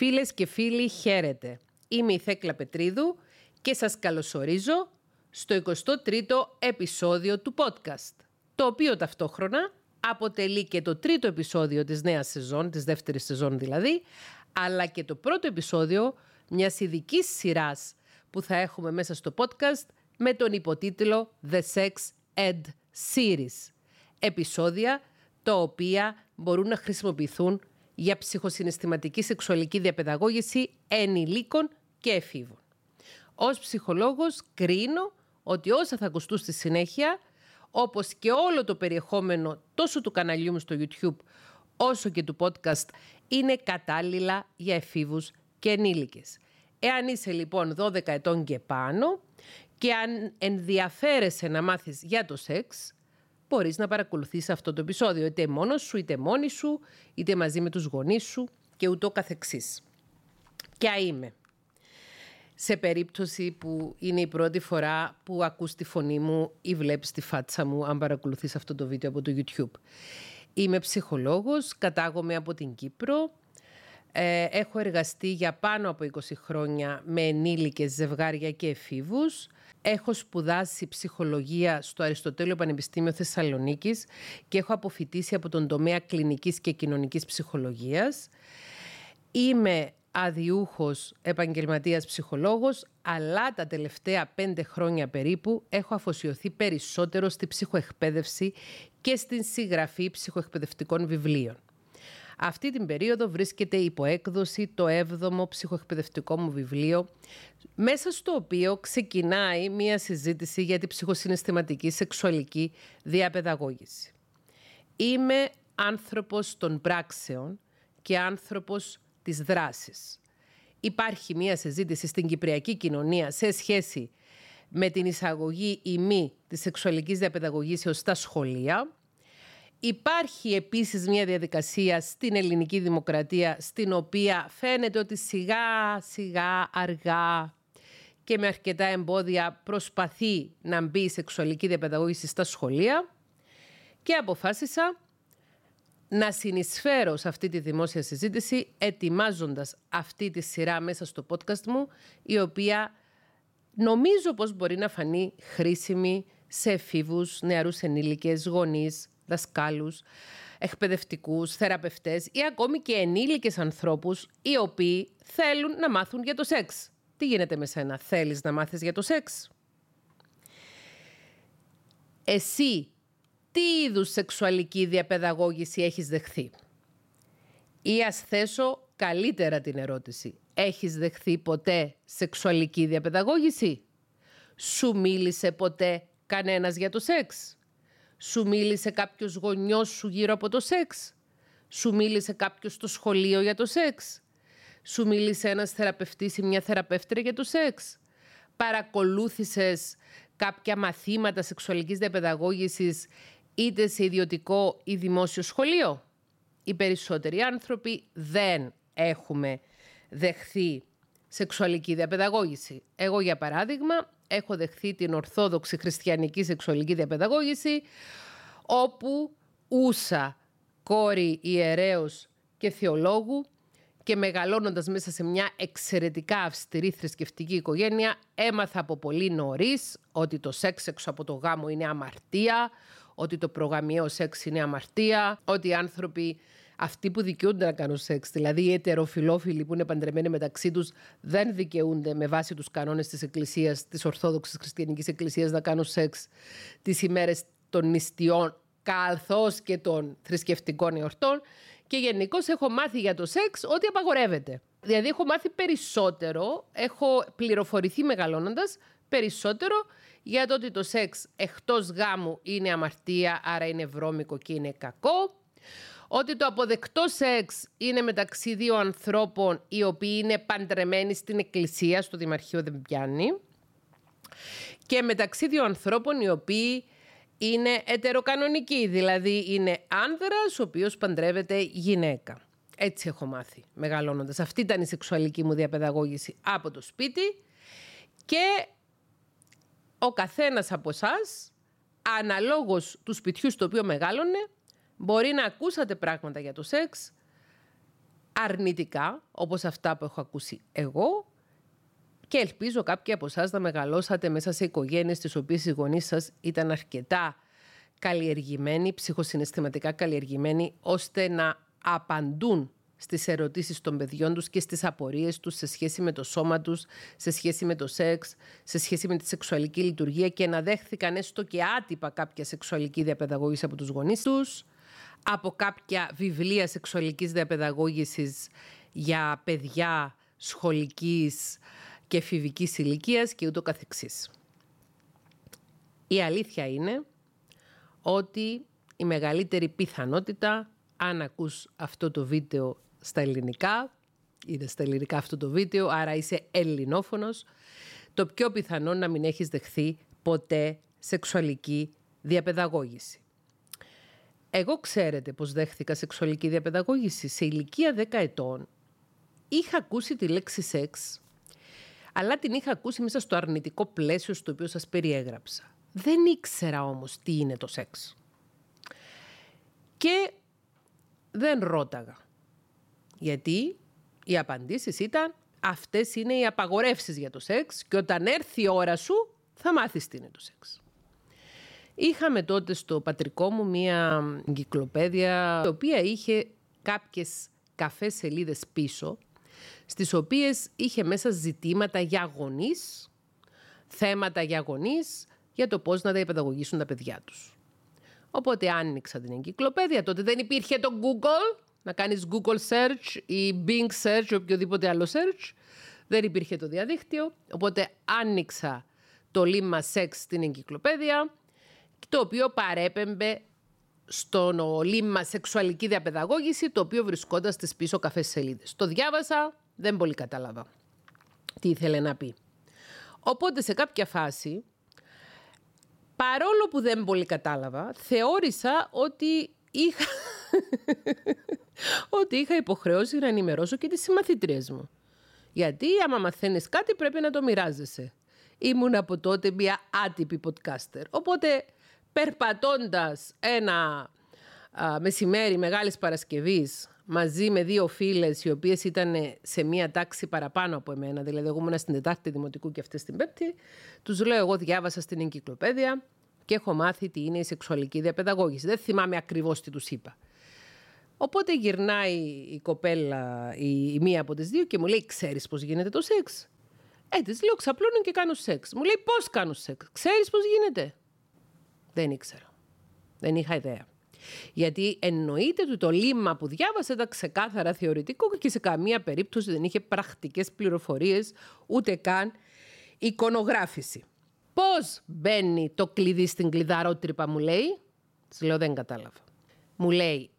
Φίλες και φίλοι, χαίρετε. Είμαι η Θέκλα Πετρίδου και σας καλωσορίζω στο 23ο επεισόδιο του podcast, το οποίο ταυτόχρονα αποτελεί και το τρίτο επεισόδιο της νέας σεζόν, της δεύτερης σεζόν δηλαδή, αλλά και το πρώτο επεισόδιο μιας ειδικής σειράς που θα έχουμε μέσα στο podcast με τον υποτίτλο The Sex Ed Series. Επεισόδια τα οποία μπορούν να χρησιμοποιηθούν για ψυχοσυναισθηματική σεξουαλική διαπαιδαγώγηση ενηλίκων και εφήβων. Ως ψυχολόγος κρίνω ότι όσα θα ακουστούν στη συνέχεια, όπως και όλο το περιεχόμενο τόσο του καναλιού μου στο YouTube, όσο και του podcast, είναι κατάλληλα για εφήβους και ενήλικες. Εάν είσαι λοιπόν 12 ετών και πάνω και αν ενδιαφέρεσαι να μάθεις για το σεξ, μπορείς να παρακολουθείς αυτό το επεισόδιο, είτε μόνος σου, είτε μόνη σου, είτε μαζί με τους γονείς σου και ούτω καθεξής. Ποια είμαι; Σε περίπτωση που είναι η πρώτη φορά που ακούς τη φωνή μου ή βλέπεις τη φάτσα μου αν παρακολουθείς αυτό το βίντεο από το YouTube. Είμαι ψυχολόγος, κατάγομαι από την Κύπρο, ε, έχω εργαστεί για πάνω από 20 χρόνια με ενήλικες ζευγάρια και εφήβους. Έχω σπουδάσει ψυχολογία στο Αριστοτέλειο Πανεπιστήμιο Θεσσαλονίκης και έχω αποφυτίσει από τον τομέα κλινικής και κοινωνικής ψυχολογίας. Είμαι αδιούχος επαγγελματίας ψυχολόγος, αλλά τα τελευταία πέντε χρόνια περίπου έχω αφοσιωθεί περισσότερο στη ψυχοεκπαίδευση και στην συγγραφή ψυχοεκπαιδευτικών βιβλίων. Αυτή την περίοδο βρίσκεται υπό έκδοση το 7ο ψυχοεκπαιδευτικό μου βιβλίο, μέσα στο οποίο ξεκινάει μία συζήτηση για τη ψυχοσυναισθηματική σεξουαλική διαπαιδαγώγηση. Είμαι άνθρωπος των πράξεων και άνθρωπος της δράσης. Υπάρχει μία συζήτηση στην κυπριακή κοινωνία σε σχέση με την εισαγωγή ή μη της σεξουαλικής διαπαιδαγωγήσεως στα σχολεία, Υπάρχει επίσης μια διαδικασία στην ελληνική δημοκρατία στην οποία φαίνεται ότι σιγά σιγά αργά και με αρκετά εμπόδια προσπαθεί να μπει η σεξουαλική διαπαιδαγώγηση στα σχολεία. Και αποφάσισα να συνεισφέρω σε αυτή τη δημόσια συζήτηση ετοιμάζοντας αυτή τη σειρά μέσα στο podcast μου η οποία νομίζω πως μπορεί να φανεί χρήσιμη σε εφήβους, νεαρούς ενήλικες, γονείς, δασκάλους, εκπαιδευτικούς, θεραπευτές ή ακόμη και ενήλικες ανθρώπους οι οποίοι θέλουν να μάθουν για το σεξ. Τι γίνεται με σένα, θέλεις να μάθεις για το σεξ; Εσύ τι είδους σεξουαλική διαπαιδαγώγηση έχεις δεχθεί; Ή ας θέσω καλύτερα την ερώτηση. Έχεις δεχθεί ποτέ σεξουαλική διαπαιδαγώγηση; Σου μίλησε ποτέ κανένας για το σεξ; Σου μίλησε κάποιος γονιός σου γύρω από το σεξ; Σου μίλησε κάποιος στο σχολείο για το σεξ; Σου μίλησε ένας θεραπευτής ή μια θεραπεύτρια για το σεξ; Παρακολούθησες κάποια μαθήματα σεξουαλικής διαπαιδαγώγησης είτε σε ιδιωτικό ή δημόσιο σχολείο; Οι περισσότεροι άνθρωποι δεν έχουμε δεχθεί σεξουαλική διαπαιδαγώγηση. Εγώ για παράδειγμα έχω δεχθεί την ορθόδοξη χριστιανική σεξουαλική διαπαιδαγώγηση όπου ούσα κόρη ιερέως και θεολόγου και μεγαλώνοντας μέσα σε μια εξαιρετικά αυστηρή θρησκευτική οικογένεια έμαθα από πολύ νωρίς ότι το σεξ έξω από το γάμο είναι αμαρτία, ότι το προγαμιαίο σεξ είναι αμαρτία, ότι οι άνθρωποι αυτοί που δικαιούνται να κάνουν σεξ, δηλαδή οι ετεροφιλόφιλοι που είναι παντρεμένοι μεταξύ τους, δεν δικαιούνται με βάση τους κανόνες της Εκκλησίας, της Ορθόδοξης Χριστιανικής Εκκλησίας, να κάνουν σεξ τις ημέρες των νηστειών καθώς και των θρησκευτικών εορτών. Και γενικώς έχω μάθει για το σεξ ότι απαγορεύεται. Δηλαδή έχω μάθει περισσότερο, έχω πληροφορηθεί μεγαλώνοντας περισσότερο για το ότι το σεξ εκτός γάμου είναι αμαρτία, άρα είναι βρώμικο και είναι κακό ότι το αποδεκτό σεξ είναι μεταξύ δύο ανθρώπων οι οποίοι είναι παντρεμένοι στην εκκλησία, στο Δημαρχείο δεν πιάνει, και μεταξύ δύο ανθρώπων οι οποίοι είναι ετεροκανονικοί, δηλαδή είναι άνδρας ο οποίος παντρεύεται γυναίκα. Έτσι έχω μάθει μεγαλώνοντας. Αυτή ήταν η σεξουαλική μου διαπαιδαγώγηση από το σπίτι και ο καθένας από εσάς, αναλόγως του σπιτιού στο οποίο μεγάλωνε, Μπορεί να ακούσατε πράγματα για το σεξ αρνητικά, όπως αυτά που έχω ακούσει εγώ, και ελπίζω κάποιοι από εσάς να μεγαλώσατε μέσα σε οικογένειες τις οποίες οι γονείς σας ήταν αρκετά καλλιεργημένοι, ψυχοσυναισθηματικά καλλιεργημένοι, ώστε να απαντούν στις ερωτήσεις των παιδιών τους και στις απορίες τους σε σχέση με το σώμα τους, σε σχέση με το σεξ, σε σχέση με τη σεξουαλική λειτουργία και να δέχθηκαν έστω και άτυπα κάποια σεξουαλική διαπαιδαγώγηση από τους γονείς τους, από κάποια βιβλία σεξουαλικής διαπαιδαγώγησης για παιδιά σχολικής και εφηβικής ηλικίας και ούτω καθεξής. Η αλήθεια είναι ότι η μεγαλύτερη πιθανότητα, αν ακούς αυτό το βίντεο στα ελληνικά, είναι στα ελληνικά αυτό το βίντεο, άρα είσαι ελληνόφωνος, το πιο πιθανό να μην έχεις δεχθεί ποτέ σεξουαλική διαπαιδαγώγηση. Εγώ ξέρετε πως δέχθηκα σεξουαλική διαπαιδαγώγηση. Σε ηλικία 10 ετών είχα ακούσει τη λέξη σεξ, αλλά την είχα ακούσει μέσα στο αρνητικό πλαίσιο στο οποίο σας περιέγραψα. Δεν ήξερα όμως τι είναι το σεξ. Και δεν ρώταγα. Γιατί οι απαντήσεις ήταν αυτές είναι οι απαγορεύσεις για το σεξ και όταν έρθει η ώρα σου θα μάθεις τι είναι το σεξ. Είχαμε τότε στο πατρικό μου μία εγκυκλοπαίδεια η οποία είχε κάποιες καφές σελίδες πίσω στις οποίες είχε μέσα ζητήματα για γονείς, θέματα για γονείς, για το πώς να διαπαιδαγωγήσουν τα παιδιά τους. Οπότε άνοιξα την εγκυκλοπαίδεια. Τότε δεν υπήρχε το Google, να κάνεις Google search ή Bing search ή οποιοδήποτε άλλο search. Δεν υπήρχε το διαδίκτυο, οπότε άνοιξα το λίμμα σεξ στην εγκυκλοπαίδεια, το οποίο παρέπεμπε στον λίμμα σεξουαλική διαπαιδαγώγηση, το οποίο βρισκόταν στις πίσω καφές σελίδες. Το διάβασα, δεν πολύ κατάλαβα τι ήθελε να πει. Οπότε σε κάποια φάση, παρόλο που δεν πολύ κατάλαβα, θεώρησα ότι είχα, ότι είχα υποχρεώσει να ενημερώσω και τις συμμαθήτριες μου. Γιατί άμα μαθαίνεις κάτι πρέπει να το μοιράζεσαι. Ήμουν από τότε μια άτυπη podcaster. Οπότε περπατώντας ένα α, μεσημέρι Μεγάλης Παρασκευής μαζί με δύο φίλες οι οποίες ήταν σε μία τάξη παραπάνω από εμένα, δηλαδή εγώ ήμουν στην Τετάρτη Δημοτικού και αυτές στην Πέμπτη, τους λέω εγώ διάβασα στην εγκυκλοπαίδεια και έχω μάθει τι είναι η σεξουαλική διαπαιδαγώγηση. Δεν θυμάμαι ακριβώς τι τους είπα. Οπότε γυρνάει η κοπέλα, η, η μία από τις δύο και μου λέει «Ξέρεις πώς γίνεται το σεξ» Ε, της λέω «Ξαπλώνω και κάνω σεξ». Μου λέει «Πώς κάνω σεξ» «Ξέρεις πώς γίνεται» Δεν ήξερα. Δεν είχα ιδέα. Γιατί εννοείται ότι το λίμμα που διάβασε ήταν ξεκάθαρα θεωρητικό και σε καμία περίπτωση δεν είχε πρακτικές πληροφορίες, ούτε καν εικονογράφηση. Πώς μπαίνει το κλειδί στην κλειδαρότρυπα μου λέει. Της λέω δεν κατάλαβα. Μου λέει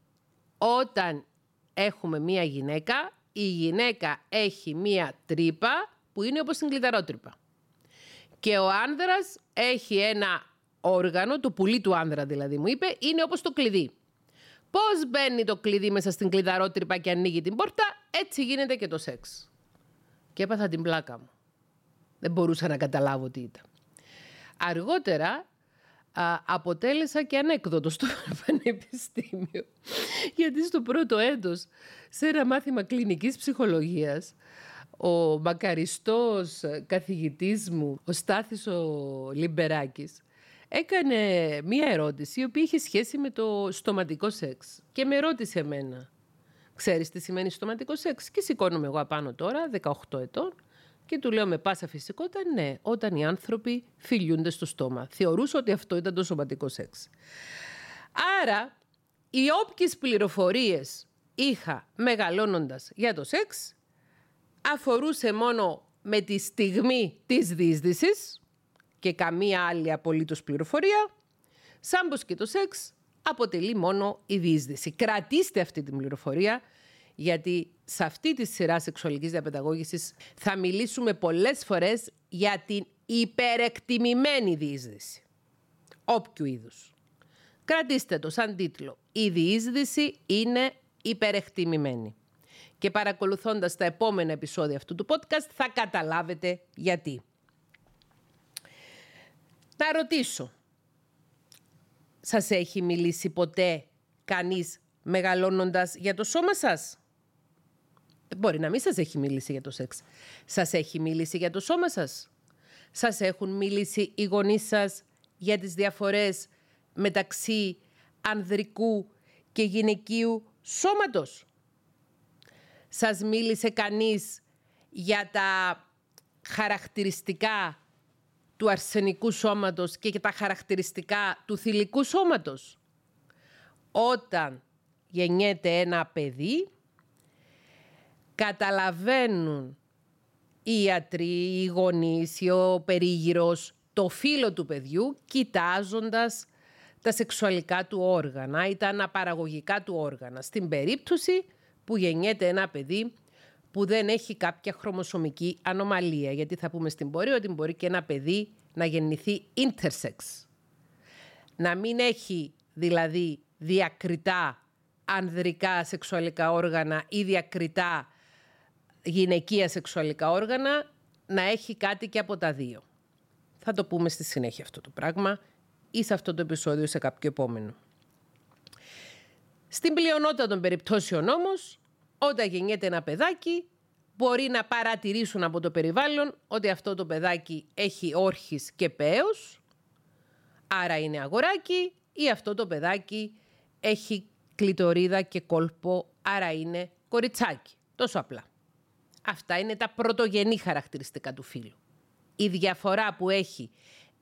όταν έχουμε μία γυναίκα, η γυναίκα έχει μία τρύπα που είναι όπως την κλειδαρότρυπα. Και ο άνδρας έχει ένα όργανο, το πουλί του άνδρα δηλαδή μου είπε, είναι όπως το κλειδί. Πώς μπαίνει το κλειδί μέσα στην κλειδαρότρυπα και ανοίγει την πόρτα, έτσι γίνεται και το σεξ. Και έπαθα την πλάκα μου. Δεν μπορούσα να καταλάβω τι ήταν. Αργότερα α, αποτέλεσα και ανέκδοτο στο πανεπιστήμιο. Γιατί στο πρώτο έτος, σε ένα μάθημα κλινικής ψυχολογίας, ο μακαριστός καθηγητής μου, ο Στάθης ο Λιμπεράκης, έκανε μία ερώτηση η οποία είχε σχέση με το στοματικό σεξ. Και με ρώτησε εμένα, ξέρεις τι σημαίνει στοματικό σεξ; Και σηκώνομαι εγώ απάνω τώρα, 18 ετών, και του λέω με πάσα φυσικότητα, ναι, όταν οι άνθρωποι φιλιούνται στο στόμα. Θεωρούσα ότι αυτό ήταν το σωματικό σεξ. Άρα, οι όποιες πληροφορίες είχα μεγαλώνοντας για το σεξ, αφορούσε μόνο με τη στιγμή της διείσδυσης, και καμία άλλη απολύτως πληροφορία, σαν πως και το σεξ αποτελεί μόνο η διείσδυση. Κρατήστε αυτή την πληροφορία, γιατί σε αυτή τη σειρά σεξουαλικής διαπαιδαγώγησης θα μιλήσουμε πολλές φορές για την υπερεκτιμημένη διείσδυση. Όποιου είδους. Κρατήστε το σαν τίτλο. Η διείσδυση είναι υπερεκτιμημένη. Και παρακολουθώντας τα επόμενα επεισόδια αυτού του podcast θα καταλάβετε γιατί. Να ρωτήσω. Σας έχει μιλήσει ποτέ κανείς μεγαλώνοντας για το σώμα σας; Μπορεί να μην σας έχει μιλήσει για το σεξ. Σας έχει μιλήσει για το σώμα σας; Σας έχουν μιλήσει οι γονείς σας για τις διαφορές μεταξύ ανδρικού και γυναικείου σώματος; Σας μίλησε κανείς για τα χαρακτηριστικά του αρσενικού σώματος και τα χαρακτηριστικά του θηλυκού σώματος. Όταν γεννιέται ένα παιδί, καταλαβαίνουν οι ιατροί, οι γονείς, ο περίγυρος, το φύλλο του παιδιού, κοιτάζοντας τα σεξουαλικά του όργανα ή τα αναπαραγωγικά του όργανα. Στην περίπτωση που γεννιέται ένα παιδί που δεν έχει κάποια χρωμοσωμική ανομαλία. Γιατί θα πούμε στην πορεία ότι μπορεί και ένα παιδί να γεννηθεί intersex. Να μην έχει δηλαδή διακριτά ανδρικά σεξουαλικά όργανα ή διακριτά γυναικεία σεξουαλικά όργανα, να έχει κάτι και από τα δύο. Θα το πούμε στη συνέχεια αυτό το πράγμα ή σε αυτό το επεισόδιο σε κάποιο επόμενο. Στην πλειονότητα των περιπτώσεων όμως, όταν γεννιέται ένα παιδάκι, μπορεί να παρατηρήσουν από το περιβάλλον ότι αυτό το παιδάκι έχει όρχης και πέος, άρα είναι αγοράκι, ή αυτό το παιδάκι έχει κλητορίδα και κόλπο, άρα είναι κοριτσάκι. Τόσο απλά. Αυτά είναι τα πρωτογενή χαρακτηριστικά του φύλου. Η διαφορά που έχει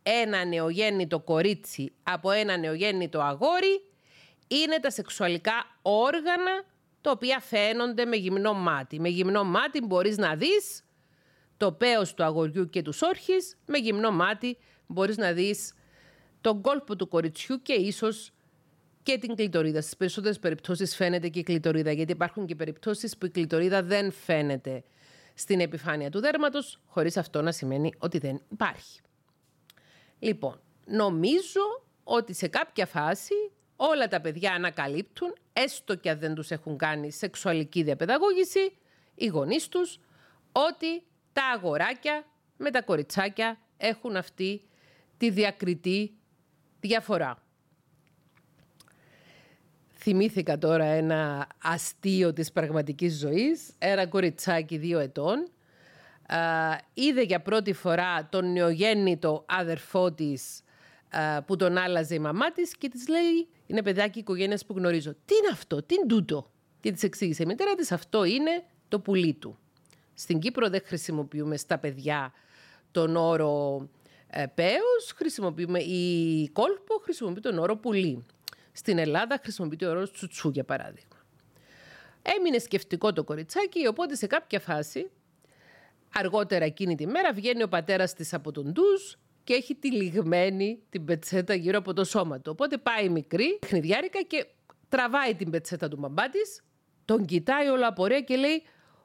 ένα νεογέννητο κορίτσι από ένα νεογέννητο αγόρι είναι τα σεξουαλικά όργανα τα οποία φαίνονται με γυμνό μάτι. Με γυμνό μάτι μπορείς να δεις το πέος του αγοριού και τους όρχης, με γυμνό μάτι μπορείς να δεις τον κόλπο του κοριτσιού και ίσως και την κλειτορίδα. Στις περισσότερες περιπτώσεις φαίνεται και η κλειτορίδα, γιατί υπάρχουν και περιπτώσεις που η κλειτορίδα δεν φαίνεται στην επιφάνεια του δέρματος, χωρίς αυτό να σημαίνει ότι δεν υπάρχει. Λοιπόν, νομίζω ότι σε κάποια φάση όλα τα παιδιά ανακαλύπτουν, έστω και αν δεν τους έχουν κάνει σεξουαλική διαπαιδαγώγηση, οι γονείς τους, ότι τα αγοράκια με τα κοριτσάκια έχουν αυτή τη διακριτή διαφορά. Θυμήθηκα τώρα ένα αστείο της πραγματικής ζωής. Ένα κοριτσάκι δύο ετών. είδε για πρώτη φορά τον νεογέννητο αδερφό της που τον άλλαζε η μαμά της και της λέει είναι παιδάκι οικογένειας που γνωρίζω. Τι είναι αυτό, τι είναι τούτο; Και της εξήγησε η μητέρα της αυτό είναι το πουλί του. Στην Κύπρο δεν χρησιμοποιούμε στα παιδιά τον όρο ε, πέος, χρησιμοποιούμε η κόλπο, χρησιμοποιεί τον όρο πουλί. Στην Ελλάδα χρησιμοποιείται ο όρος τσουτσού, για παράδειγμα. Έμεινε σκεφτικό το κοριτσάκι, οπότε σε κάποια φάση, αργότερα εκείνη τη μέρα, βγαίνει ο πατέρας της από τον ντουζ και έχει τυλιγμένη την πετσέτα γύρω από το σώμα του. Οπότε πάει μικρή, χνηδιάρικα και τραβάει την πετσέτα του μπαμπά της, τον κοιτάει όλα απορία και λέει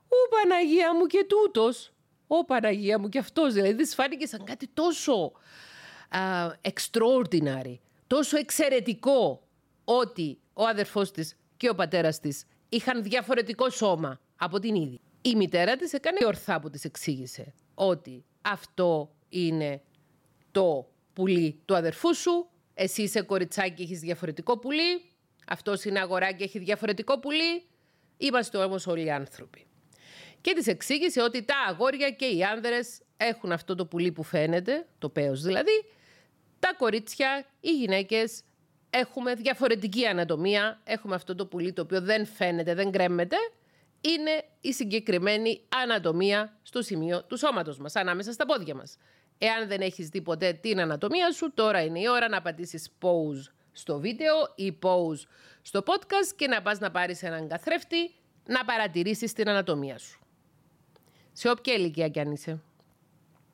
«Ου Παναγία μου και τούτος». «Ω Παναγία μου και αυτός». Δηλαδή της φάνηκε σαν κάτι τόσο uh, extraordinary, τόσο εξαιρετικό ότι ο αδερφός της και ο πατέρας της είχαν διαφορετικό σώμα από την ίδια. Η μητέρα της έκανε ορθά που της εξήγησε ότι αυτό είναι το πουλί του αδερφού σου, εσύ είσαι κοριτσάκι και έχεις διαφορετικό πουλί, αυτός είναι αγοράκι και έχει διαφορετικό πουλί, είμαστε όμως όλοι άνθρωποι. Και της εξήγησε ότι τα αγόρια και οι άνδρες έχουν αυτό το πουλί που φαίνεται, το πέος δηλαδή, τα κορίτσια, οι γυναίκες έχουμε διαφορετική ανατομία, έχουμε αυτό το πουλί το οποίο δεν φαίνεται, δεν κρέμεται, είναι η συγκεκριμένη ανατομία στο σημείο του σώματος μας, ανάμεσα στα πόδια μας. Εάν δεν έχεις δει ποτέ την ανατομία σου, τώρα είναι η ώρα να πατήσεις pause στο βίντεο ή pause στο podcast και να πας να πάρεις έναν καθρέφτη να παρατηρήσεις την ανατομία σου. Σε όποια ηλικία κι αν είσαι.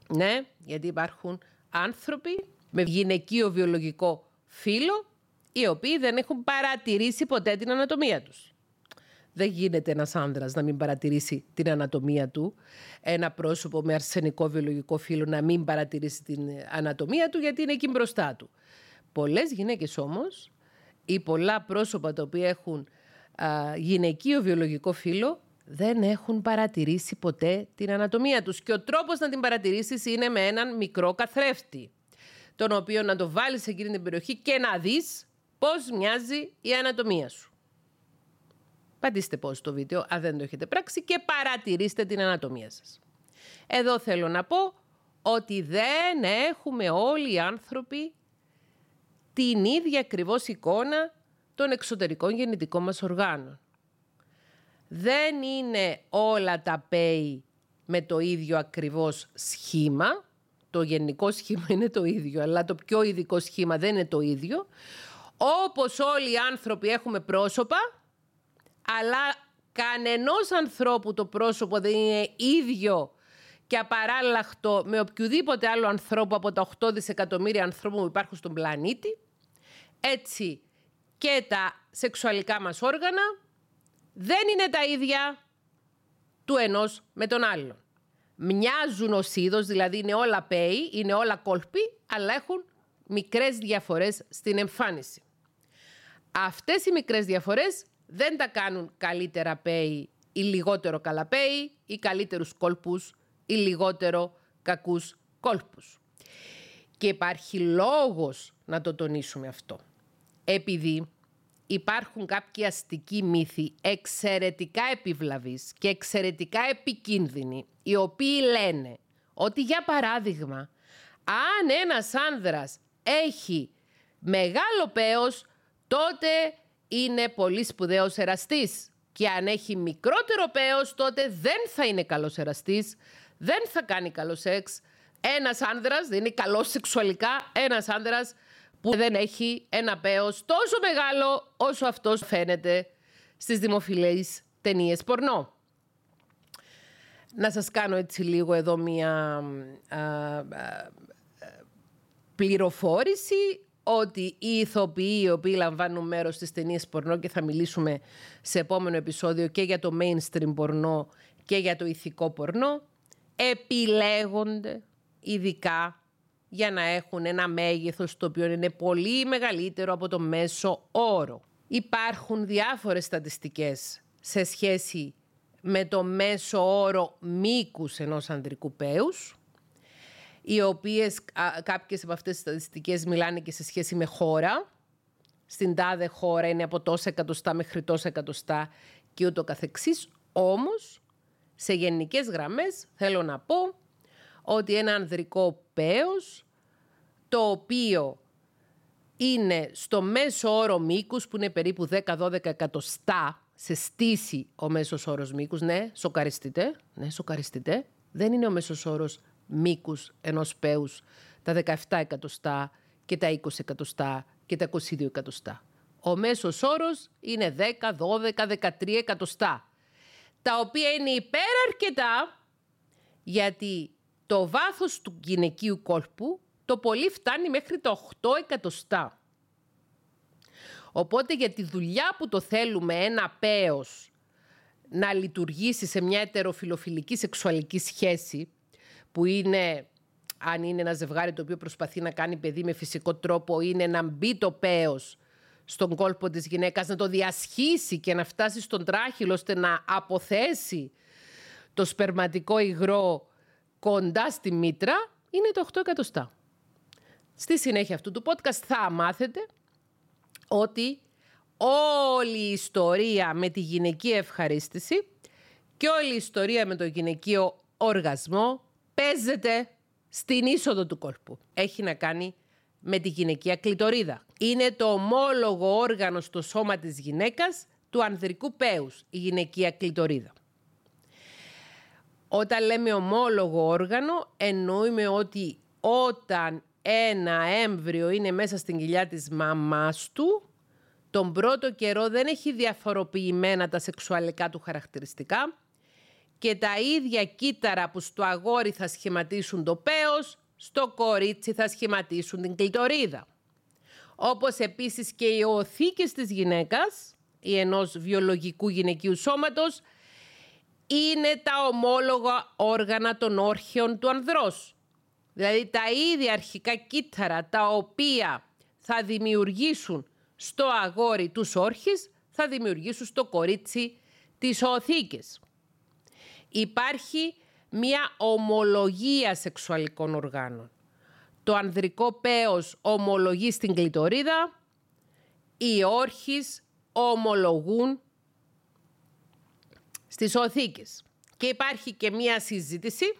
Ναι, γιατί υπάρχουν άνθρωποι με γυναικείο βιολογικό φύλλο οι οποίοι δεν έχουν παρατηρήσει ποτέ την ανατομία τους. Δεν γίνεται ένας άνδρας να μην παρατηρήσει την ανατομία του. Ένα πρόσωπο με αρσενικό βιολογικό φύλλο να μην παρατηρήσει την ανατομία του γιατί είναι εκεί μπροστά του. Πολλές γυναίκες όμως ή πολλά πρόσωπα τα οποία έχουν α, γυναικείο βιολογικό φύλλο δεν έχουν παρατηρήσει ποτέ την ανατομία τους. Και ο τρόπος να την παρατηρήσεις είναι με έναν μικρό καθρέφτη, τον οποίο να το βάλεις σε εκείνη την περιοχή και να δεις πώς μοιάζει η ανατομία σου. Πατήστε πώς το βίντεο αν δεν το έχετε πράξει και παρατηρήστε την ανατομία σας. Εδώ θέλω να πω ότι δεν έχουμε όλοι οι άνθρωποι την ίδια ακριβώς εικόνα των εξωτερικών γεννητικών μας οργάνων. Δεν είναι όλα τα πέη με το ίδιο ακριβώς σχήμα. Το γενικό σχήμα είναι το ίδιο, αλλά το πιο ειδικό σχήμα δεν είναι το ίδιο. Όπως όλοι οι άνθρωποι έχουμε πρόσωπα, αλλά κανενός ανθρώπου το πρόσωπο δεν είναι ίδιο και απαράλλαχτο με οποιοδήποτε άλλο ανθρώπου από τα 8 δισεκατομμύρια ανθρώπου που υπάρχουν στον πλανήτη. Έτσι και τα σεξουαλικά μας όργανα δεν είναι τα ίδια του ενός με τον άλλον. Μοιάζουν ως είδος, δηλαδή είναι όλα πέοι, είναι όλα κόλποι, αλλά έχουν μικρές διαφορές στην εμφάνιση. Αυτές οι μικρές διαφορές δεν τα κάνουν καλύτερα πέοι ή λιγότερο καλά πέοι ή καλύτερους κόλπους ή λιγότερο κακούς κόλπους. Και υπάρχει λόγος να το τονίσουμε αυτό. Επειδή υπάρχουν κάποιοι αστικοί μύθοι εξαιρετικά επιβλαβείς και εξαιρετικά επικίνδυνοι, οι οποίοι λένε ότι για παράδειγμα, αν ένας άνδρας έχει μεγάλο πέος, τότε είναι πολύ σπουδαίος εραστής. Και αν έχει μικρότερο πέος, τότε δεν θα είναι καλός εραστής, δεν θα κάνει καλό σεξ. Ένας άνδρας δεν είναι καλός σεξουαλικά, ένας άνδρας που δεν έχει ένα πέος τόσο μεγάλο όσο αυτός φαίνεται στις δημοφιλείς ταινίες πορνό. Να σας κάνω έτσι λίγο εδώ μία πληροφόρηση ότι οι ηθοποιοί οι οποίοι λαμβάνουν μέρος στις ταινίες πορνό και θα μιλήσουμε σε επόμενο επεισόδιο και για το mainstream πορνό και για το ηθικό πορνό επιλέγονται ειδικά για να έχουν ένα μέγεθος το οποίο είναι πολύ μεγαλύτερο από το μέσο όρο. Υπάρχουν διάφορες στατιστικές σε σχέση με το μέσο όρο μήκους ενός ανδρικού πέους, οι οποίες κάποιες από αυτές τις στατιστικές μιλάνε και σε σχέση με χώρα. Στην τάδε χώρα είναι από τόσα εκατοστά μέχρι τόσα εκατοστά και ούτω καθεξής. Όμως, σε γενικές γραμμές θέλω να πω ότι ένα ανδρικό πέος, το οποίο είναι στο μέσο όρο μήκους, που είναι περίπου 10-12 εκατοστά σε στήση ο μέσος όρος μήκους, ναι, σοκαριστείτε, ναι, σοκαριστείτε, δεν είναι ο μέσος όρος μήκους ενός πέους τα 17 εκατοστά και τα 20 εκατοστά και τα 22 εκατοστά. Ο μέσος όρος είναι 10, 12, 13 εκατοστά, τα οποία είναι υπεραρκετά γιατί το βάθος του γυναικείου κόλπου το πολύ φτάνει μέχρι τα 8 εκατοστά. Οπότε για τη δουλειά που το θέλουμε ένα πέος να λειτουργήσει σε μια ετεροφιλοφιλική σεξουαλική σχέση, που είναι, αν είναι ένα ζευγάρι το οποίο προσπαθεί να κάνει παιδί με φυσικό τρόπο, είναι να μπει το πέος στον κόλπο της γυναίκας, να το διασχίσει και να φτάσει στον τράχυλο ώστε να αποθέσει το σπερματικό υγρό κοντά στη μήτρα, είναι το 8 εκατοστά. Στη συνέχεια αυτού του podcast θα μάθετε ότι όλη η ιστορία με τη γυναική ευχαρίστηση και όλη η ιστορία με το γυναικείο οργασμό παίζεται στην είσοδο του κόλπου. Έχει να κάνει με τη γυναικεία κλητορίδα. Είναι το ομόλογο όργανο στο σώμα της γυναίκας του ανδρικού πέους, η γυναικεία κλητορίδα. Όταν λέμε ομόλογο όργανο, εννοούμε ότι όταν ένα έμβριο είναι μέσα στην κοιλιά της μαμάς του, τον πρώτο καιρό δεν έχει διαφοροποιημένα τα σεξουαλικά του χαρακτηριστικά και τα ίδια κύτταρα που στο αγόρι θα σχηματίσουν το πέος, στο κορίτσι θα σχηματίσουν την κλειτορίδα. Όπως επίσης και οι οθήκες της γυναίκας ή ενός βιολογικού γυναικείου σώματος είναι τα ομόλογα όργανα των όρχεων του ανδρός. Δηλαδή τα ίδια αρχικά κύτταρα τα οποία θα δημιουργήσουν στο αγόρι τους όρχες θα δημιουργήσουν στο κορίτσι τις οθήκες. Υπάρχει μία ομολογία σεξουαλικών οργάνων. Το ανδρικό πέος ομολογεί στην κλειτορίδα, οι όρχες ομολογούν στις οθήκες. Και υπάρχει και μία συζήτηση,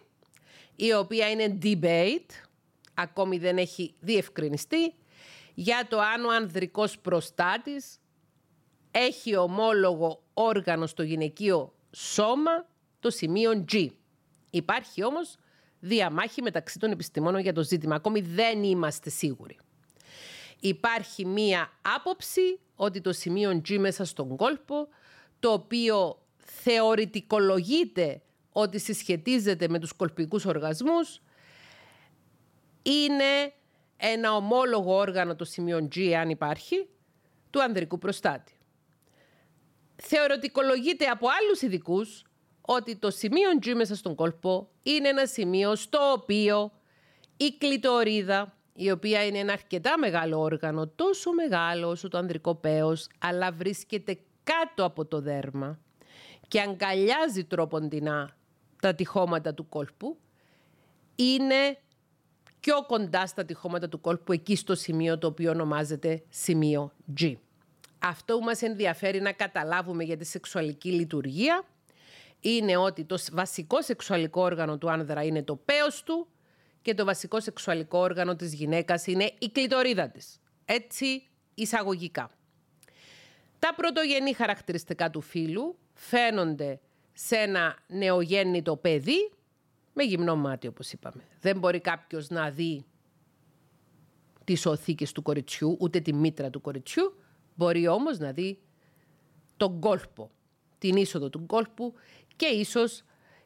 η οποία είναι debate, ακόμη δεν έχει διευκρινιστεί, για το αν ο ανδρικός προστάτης έχει ομόλογο όργανο στο γυναικείο σώμα, το σημείο G. Υπάρχει όμως διαμάχη μεταξύ των επιστημόνων για το ζήτημα. Ακόμη δεν είμαστε σίγουροι. Υπάρχει μία άποψη ότι το σημείο G μέσα στον κόλπο, το οποίο θεωρητικολογείται ότι συσχετίζεται με τους κολπικούς οργασμούς, είναι ένα ομόλογο όργανο το σημείο G, αν υπάρχει, του ανδρικού προστάτη. Θεωρητικολογείται από άλλους ειδικούς ότι το σημείο G μέσα στον κόλπο είναι ένα σημείο στο οποίο η κλητορίδα, η οποία είναι ένα αρκετά μεγάλο όργανο, τόσο μεγάλο όσο το ανδρικό πέος, αλλά βρίσκεται κάτω από το δέρμα και αγκαλιάζει τρόποντινά τα τυχώματα του κόλπου, είναι πιο κοντά στα τυχώματα του κόλπου, εκεί στο σημείο το οποίο ονομάζεται σημείο G. Αυτό που μας ενδιαφέρει να καταλάβουμε για τη σεξουαλική λειτουργία είναι ότι το βασικό σεξουαλικό όργανο του άνδρα είναι το πέος του και το βασικό σεξουαλικό όργανο της γυναίκας είναι η κλητορίδα της. Έτσι εισαγωγικά. Τα πρωτογενή χαρακτηριστικά του φύλου φαίνονται σε ένα νεογέννητο παιδί με γυμνό μάτι όπως είπαμε. Δεν μπορεί κάποιος να δει τις οθήκες του κοριτσιού, ούτε τη μήτρα του κοριτσιού, μπορεί όμως να δει τον κόλπο, την είσοδο του κόλπου και ίσως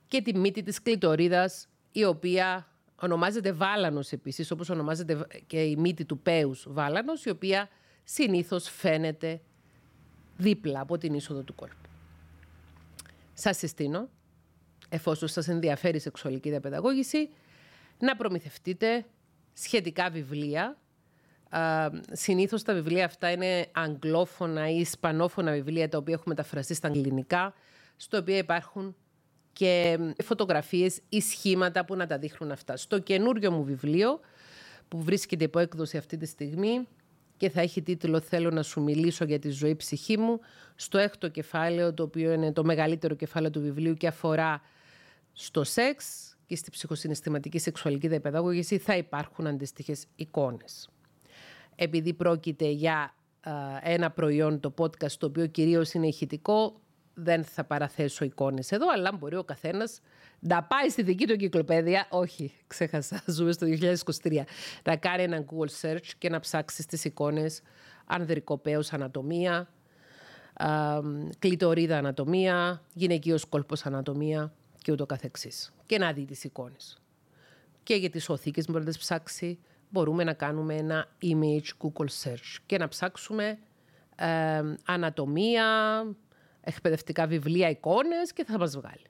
και τη μύτη της κλητορίδας, η οποία ονομάζεται βάλανος επίσης, όπως ονομάζεται και η μύτη του πέους βάλανος, η οποία συνήθως φαίνεται δίπλα από την είσοδο του κόλπου. Σας συστήνω, εφόσον σας ενδιαφέρει η σεξουαλική διαπαιδαγώγηση, να προμηθευτείτε σχετικά βιβλία. συνήθως τα βιβλία αυτά είναι αγγλόφωνα ή ισπανόφωνα βιβλία τα οποία έχουν μεταφραστεί στα αγγλικά, στο οποίο υπάρχουν και φωτογραφίες ή σχήματα που να τα δείχνουν αυτά. Στο καινούριο μου βιβλίο, που βρίσκεται υπό έκδοση αυτή τη στιγμή και θα έχει τίτλο «Θέλω να σου μιλήσω για τη ζωή ψυχή μου», στο έκτο κεφάλαιο, το οποίο είναι το μεγαλύτερο κεφάλαιο του βιβλίου και αφορά στο σεξ και στη ψυχοσυναισθηματική σεξουαλική διαπαιδαγώγηση, θα υπάρχουν αντίστοιχες εικόνες. Επειδή πρόκειται για ένα προϊόν, το podcast, το οποίο κυρίως είναι ηχητικό, δεν θα παραθέσω εικόνες εδώ, αλλά μπορεί ο καθένας να πάει στη δική του εγκυκλοπαίδεια, όχι, ξέχασα, ζούμε στο 2023, να κάνει ένα Google search και να ψάξει στις εικόνες ανδρικό πέος ανατομία, α, κλειτορίδα ανατομία, γυναικείος κόλπος ανατομία και ούτω καθεξής. Και να δει τις εικόνες. Και για τις οθήκες μπορεί να τις ψάξει, μπορούμε να κάνουμε ένα image Google search και να ψάξουμε ε, ανατομία, εκπαιδευτικά βιβλία, εικόνες και θα μας βγάλει.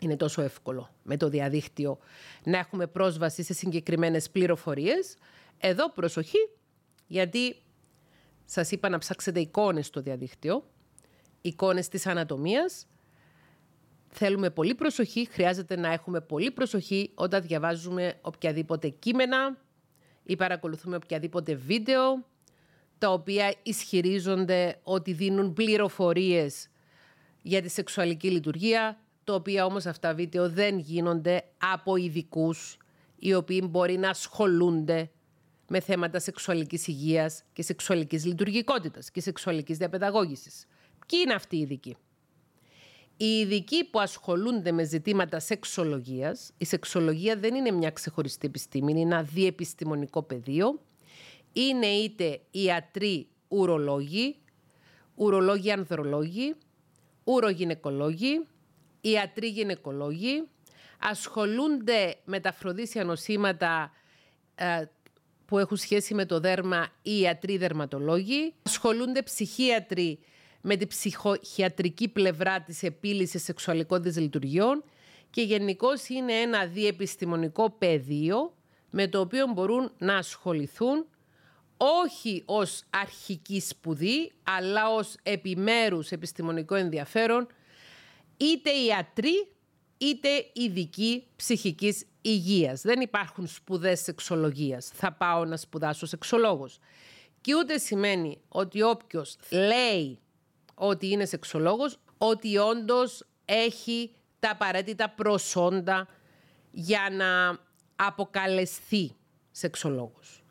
Είναι τόσο εύκολο με το διαδίκτυο να έχουμε πρόσβαση σε συγκεκριμένες πληροφορίες. Εδώ προσοχή, γιατί σας είπα να ψάξετε εικόνες στο διαδίκτυο, εικόνες της ανατομίας. Θέλουμε πολύ προσοχή, χρειάζεται να έχουμε πολύ προσοχή όταν διαβάζουμε οποιαδήποτε κείμενα ή παρακολουθούμε οποιαδήποτε βίντεο τα οποία ισχυρίζονται ότι δίνουν πληροφορίες για τη σεξουαλική λειτουργία, τα οποία όμως αυτά βίντεο δεν γίνονται από ειδικούς οι οποίοι μπορεί να ασχολούνται με θέματα σεξουαλικής υγείας και σεξουαλικής λειτουργικότητας και σεξουαλικής διαπαιδαγώγησης. Ποιοι είναι αυτοί οι ειδικοί; Οι ειδικοί που ασχολούνται με ζητήματα σεξολογίας, η σεξολογία δεν είναι μια ξεχωριστή επιστήμη, είναι ένα διεπιστημονικό πεδίο, είναι είτε ιατροί ουρολόγοι, ουρολόγοι ανδρολόγοι, ουρογυναικολόγοι, ιατροί γυναικολόγοι, ασχολούνται με τα φροντίσια νοσήματα ε, που έχουν σχέση με το δέρμα ή ιατροί δερματολόγοι, ασχολούνται ψυχίατροι με την ψυχιατρική πλευρά της επίλυσης σεξουαλικών δυσλειτουργιών και γενικώς είναι ένα διεπιστημονικό πεδίο με το οποίο μπορούν να ασχοληθούν όχι ως αρχική σπουδή, αλλά ως επιμέρους επιστημονικό ενδιαφέρον, είτε ιατροί, είτε ειδικοί ψυχικής υγείας. Δεν υπάρχουν σπουδές σεξολογίας. Θα πάω να σπουδάσω σεξολόγος. Και ούτε σημαίνει ότι όποιος λέει ότι είναι σεξολόγος, ότι όντως έχει τα απαραίτητα προσόντα για να αποκαλεστεί σεξολόγος.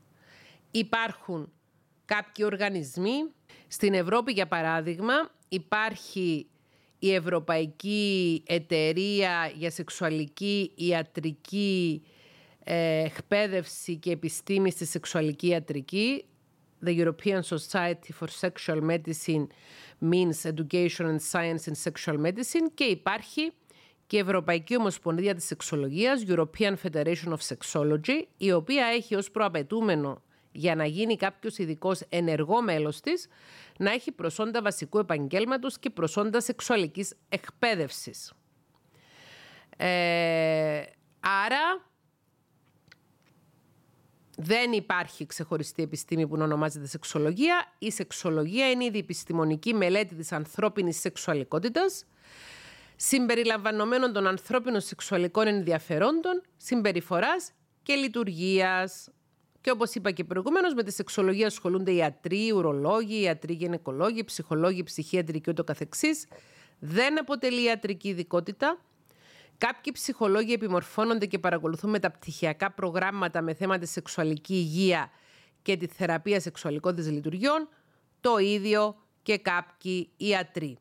Υπάρχουν κάποιοι οργανισμοί. Στην Ευρώπη, για παράδειγμα, υπάρχει η Ευρωπαϊκή Εταιρεία για Σεξουαλική Ιατρική ε, Εκπαίδευση και Επιστήμη στη Σεξουαλική Ιατρική, the European Society for Sexual Medicine Means Education and Science in Sexual Medicine και υπάρχει και η Ευρωπαϊκή Ομοσπονδία της Σεξολογίας, European Federation of Sexology, η οποία έχει ως προαπαιτούμενο για να γίνει κάποιος ειδικός ενεργό μέλος της, να έχει προσόντα βασικού επαγγέλματος και προσόντα σεξουαλικής εκπαίδευσης. Ε, άρα, δεν υπάρχει ξεχωριστή επιστήμη που να ονομάζεται σεξολογία. Η σεξολογία είναι η διεπιστημονική μελέτη της ανθρώπινης σεξουαλικότητας, συμπεριλαμβανομένων των ανθρώπινων σεξουαλικών ενδιαφερόντων, συμπεριφοράς και λειτουργίας. Και όπως είπα και προηγουμένω, με τη σεξολογία ασχολούνται ιατροί, ουρολόγοι, ιατροί γυναικολόγοι, ψυχολόγοι, ψυχίατροι και ούτω καθεξής. Δεν αποτελεί ιατρική ειδικότητα. Κάποιοι ψυχολόγοι επιμορφώνονται και παρακολουθούν μεταπτυχιακά προγράμματα με θέμα τη σεξουαλική υγεία και τη θεραπεία σεξουαλικών της λειτουργιών, το ίδιο και κάποιοι ιατροί.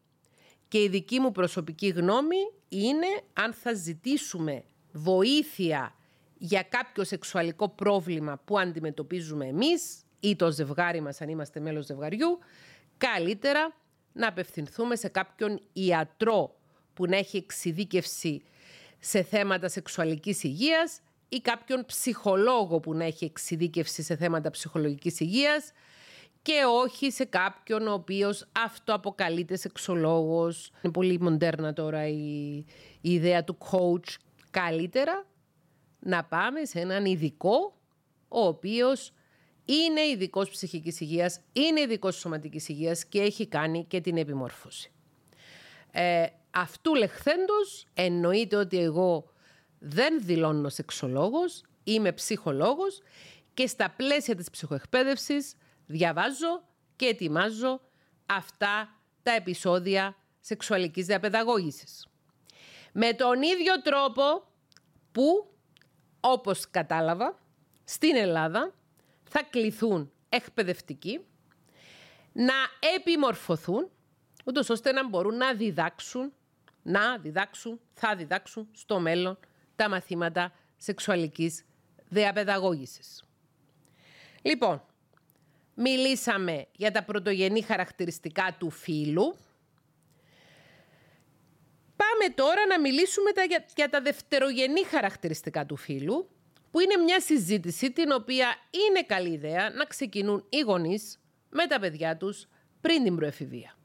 Και η δική μου προσωπική γνώμη είναι αν θα ζητήσουμε βοήθεια για κάποιο σεξουαλικό πρόβλημα που αντιμετωπίζουμε εμείς ή το ζευγάρι μας αν είμαστε μέλος ζευγαριού, καλύτερα να απευθυνθούμε σε κάποιον ιατρό που να έχει εξειδίκευση σε θέματα σεξουαλικής υγείας ή κάποιον ψυχολόγο που να έχει εξειδίκευση σε θέματα ψυχολογικής υγείας και όχι σε κάποιον ο οποίος αυτοαποκαλείται σεξολόγος. Είναι πολύ μοντέρνα τώρα η, η ιδέα του coach. Καλύτερα να πάμε σε έναν ειδικό ο οποίος είναι ειδικός ψυχικής υγείας, είναι ειδικός σωματικής υγείας και έχει κάνει και την επιμόρφωση. Ε, αυτού λεχθέντος εννοείται ότι εγώ δεν δηλώνω σεξολόγος, είμαι ψυχολόγος και στα πλαίσια της ψυχοεκπαίδευσης διαβάζω και ετοιμάζω αυτά τα επεισόδια σεξουαλικής διαπαιδαγώγησης. Με τον ίδιο τρόπο που όπως κατάλαβα, στην Ελλάδα θα κληθούν εκπαιδευτικοί να επιμορφωθούν, ούτως ώστε να μπορούν να διδάξουν, να διδάξουν, θα διδάξουν στο μέλλον τα μαθήματα σεξουαλικής διαπαιδαγώγησης. Λοιπόν, μιλήσαμε για τα πρωτογενή χαρακτηριστικά του φύλου, Πάμε τώρα να μιλήσουμε για, τα δευτερογενή χαρακτηριστικά του φύλου, που είναι μια συζήτηση την οποία είναι καλή ιδέα να ξεκινούν οι γονείς με τα παιδιά τους πριν την προεφηβεία.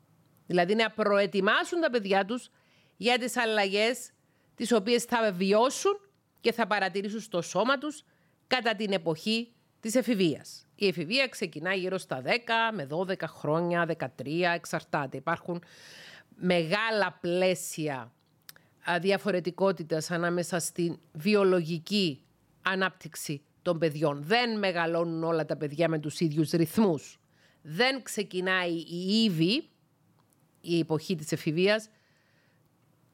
Δηλαδή να προετοιμάσουν τα παιδιά τους για τις αλλαγές τις οποίες θα βιώσουν και θα παρατηρήσουν στο σώμα τους κατά την εποχή της εφηβείας. Η εφηβεία ξεκινά γύρω στα 10 με 12 χρόνια, 13, εξαρτάται. Υπάρχουν μεγάλα πλαίσια διαφορετικότητας ανάμεσα στην βιολογική ανάπτυξη των παιδιών. Δεν μεγαλώνουν όλα τα παιδιά με τους ίδιους ρυθμούς. Δεν ξεκινάει η Ήβη, η εποχή της εφηβείας,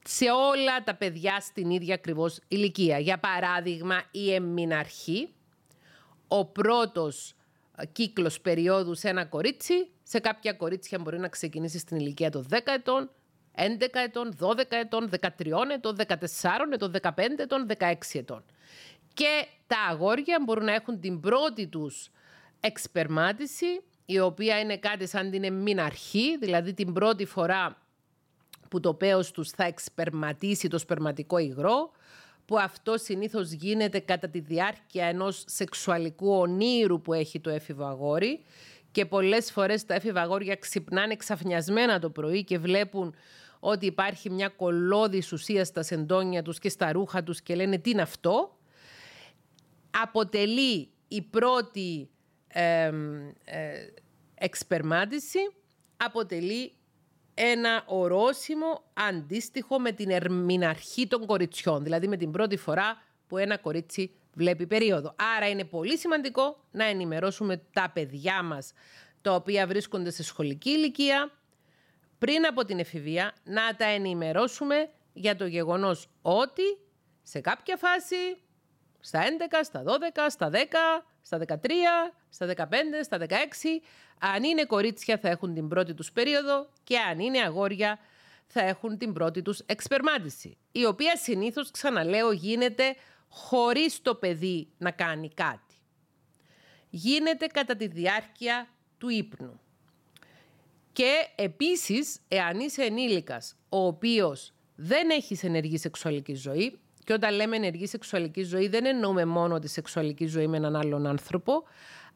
σε όλα τα παιδιά στην ίδια ακριβώς ηλικία. Για παράδειγμα, η εμμηναρχή, ο πρώτος κύκλος περίοδου σε ένα κορίτσι, σε κάποια κορίτσια μπορεί να ξεκινήσει στην ηλικία των 10 ετών, 11 ετών, 12 ετών, 13 ετών, 14 ετών, 15 ετών, 16 ετών. Και τα αγόρια μπορούν να έχουν την πρώτη τους εξπερμάτιση, η οποία είναι κάτι σαν την εμμηναρχή, δηλαδή την πρώτη φορά που το πέος τους θα εξπερματίσει το σπερματικό υγρό, που αυτό συνήθως γίνεται κατά τη διάρκεια ενός σεξουαλικού ονείρου που έχει το έφηβο αγόρι και πολλές φορές τα έφηβα αγόρια ξυπνάνε ξαφνιασμένα το πρωί και βλέπουν ότι υπάρχει μια κολόδη ουσίας στα σεντόνια τους και στα ρούχα τους και λένε τι είναι αυτό; Αποτελεί η πρώτη ε, εξπερμάτιση, αποτελεί ένα ορόσημο αντίστοιχο με την ερμηναρχή των κοριτσιών, δηλαδή με την πρώτη φορά που ένα κορίτσι βλέπει περίοδο. Άρα είναι πολύ σημαντικό να ενημερώσουμε τα παιδιά μας τα οποία βρίσκονται σε σχολική ηλικία πριν από την εφηβεία να τα ενημερώσουμε για το γεγονός ότι σε κάποια φάση, στα 11, στα 12, στα 10, στα 13, στα 15, στα 16, αν είναι κορίτσια θα έχουν την πρώτη τους περίοδο και αν είναι αγόρια θα έχουν την πρώτη τους εξπερμάτιση, η οποία συνήθως, ξαναλέω, γίνεται χωρίς το παιδί να κάνει κάτι. Γίνεται κατά τη διάρκεια του ύπνου. Και επίσης, εάν είσαι ενήλικας, ο οποίος δεν έχεις ενεργή σεξουαλική ζωή, και όταν λέμε ενεργή σεξουαλική ζωή δεν εννοούμε μόνο τη σεξουαλική ζωή με έναν άλλον άνθρωπο,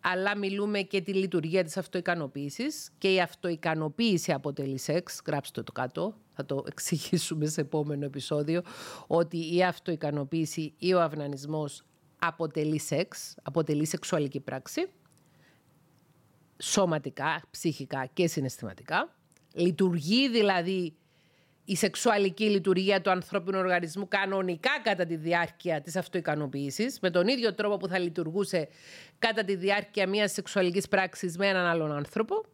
αλλά μιλούμε και τη λειτουργία της αυτοικανοποίησης και η αυτοικανοποίηση αποτελεί σεξ, γράψτε το κάτω, θα το εξηγήσουμε σε επόμενο επεισόδιο, ότι η αυτοικανοποίηση ή ο αυνανισμός αποτελεί σεξ, αποτελεί σεξουαλική πράξη, σωματικά, ψυχικά και συναισθηματικά. Λειτουργεί δηλαδή η σεξουαλική λειτουργία του ανθρώπινου οργανισμού κανονικά κατά τη διάρκεια της αυτοικανοποίησης, με τον ίδιο τρόπο που θα λειτουργούσε κατά τη διάρκεια μιας σεξουαλικής πράξης με έναν άλλον άνθρωπο,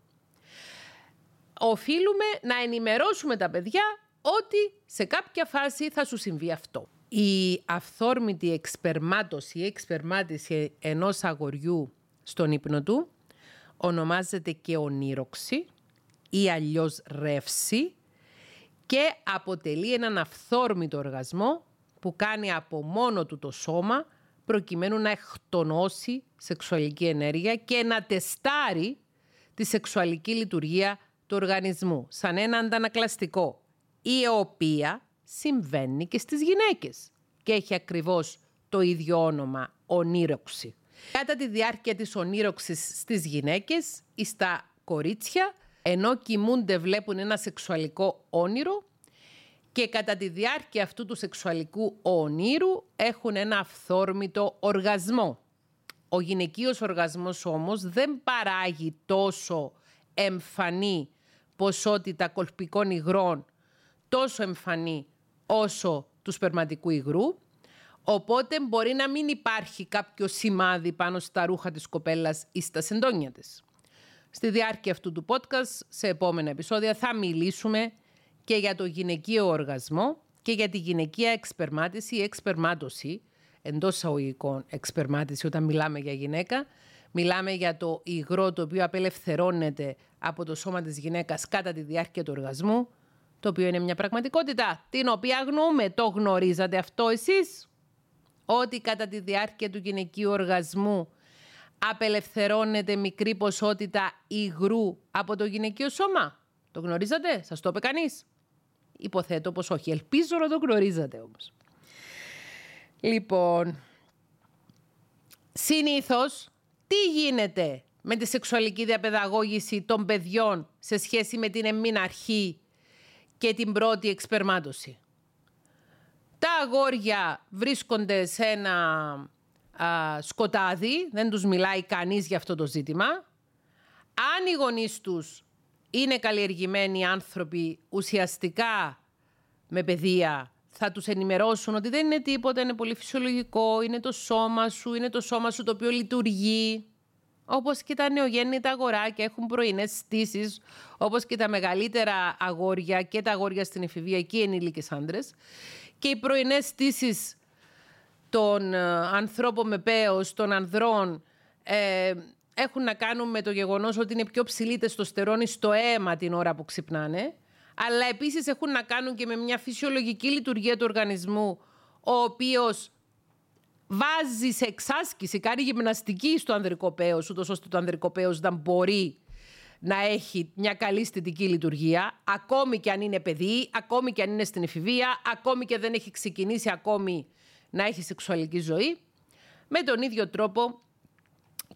οφείλουμε να ενημερώσουμε τα παιδιά ότι σε κάποια φάση θα σου συμβεί αυτό. Η αυθόρμητη εξπερμάτωση ή εξπερμάτιση ενός αγοριού στον ύπνο του ονομάζεται και ονείροξη ή αλλιώς ρεύση και αποτελεί έναν αυθόρμητο οργασμό που κάνει από μόνο του το σώμα προκειμένου να εκτονώσει σεξουαλική ενέργεια και να τεστάρει τη σεξουαλική λειτουργία του οργανισμού σαν ένα αντανακλαστικό, η οποία συμβαίνει και στις γυναίκες και έχει ακριβώς το ίδιο όνομα ονείροξη. Κατά τη διάρκεια της ονείροξης στις γυναίκες ή στα κορίτσια ενώ κοιμούνται βλέπουν ένα σεξουαλικό όνειρο και κατά τη διάρκεια αυτού του σεξουαλικού ονείρου έχουν ένα αυθόρμητο οργασμό. Ο γυναικείος οργασμός όμως δεν παράγει τόσο εμφανή ποσότητα κολπικών υγρών, τόσο εμφανή όσο του σπερματικού υγρού, οπότε μπορεί να μην υπάρχει κάποιο σημάδι πάνω στα ρούχα της κοπέλας ή στα σεντόνια της. Στη διάρκεια αυτού του podcast, σε επόμενα επεισόδια, θα μιλήσουμε και για το γυναικείο οργασμό και για τη γυναικεία εξπερμάτιση ή εξπερμάτωση, εντός εισαγωγικών εξπερμάτιση όταν μιλάμε για γυναίκα. Μιλάμε για το υγρό το οποίο απελευθερώνεται από το σώμα της γυναίκας κατά τη διάρκεια του οργασμού, το οποίο είναι μια πραγματικότητα την οποία αγνοούμε. Το γνωρίζατε αυτό εσείς; Ότι κατά τη διάρκεια του γυναικείου οργασμού απελευθερώνεται μικρή ποσότητα υγρού από το γυναικείο σώμα; Το γνωρίζατε, σας το είπε κανείς; Υποθέτω πως όχι, ελπίζω να το γνωρίζατε όμως. Λοιπόν, συνήθως τι γίνεται με τη σεξουαλική διαπαιδαγώγηση των παιδιών σε σχέση με την εμμηναρχή και την πρώτη εξπερμάτωση; Τα αγόρια βρίσκονται σε ένα σκοτάδι, δεν τους μιλάει κανείς για αυτό το ζήτημα. Αν οι γονείς τους είναι καλλιεργημένοι άνθρωποι ουσιαστικά με παιδεία, θα τους ενημερώσουν ότι δεν είναι τίποτα, είναι πολύ φυσιολογικό, είναι το σώμα σου, είναι το σώμα σου το οποίο λειτουργεί. Όπως και τα νεογέννητα αγοράκια έχουν πρωινές στήσεις, όπως και τα μεγαλύτερα αγόρια και τα αγόρια στην εφηβεία και οι ενήλικες άντρες. Και οι πρωινές στήσεις των ε, ανθρώπων με πέος, των ανδρών, ε, έχουν να κάνουν με το γεγονός ότι είναι πιο ψηλή τεστοστερόνη στο αίμα την ώρα που ξυπνάνε, αλλά επίσης έχουν να κάνουν και με μια φυσιολογική λειτουργία του οργανισμού, ο οποίος βάζει σε εξάσκηση, κάνει γυμναστική στο ανδρικό πέος, ούτως ώστε το ανδρικό πέος να μπορεί να έχει μια καλή αισθητική λειτουργία, ακόμη και αν είναι παιδί, ακόμη και αν είναι στην εφηβεία, ακόμη και δεν έχει ξεκινήσει ακόμη να έχει σεξουαλική ζωή. Με τον ίδιο τρόπο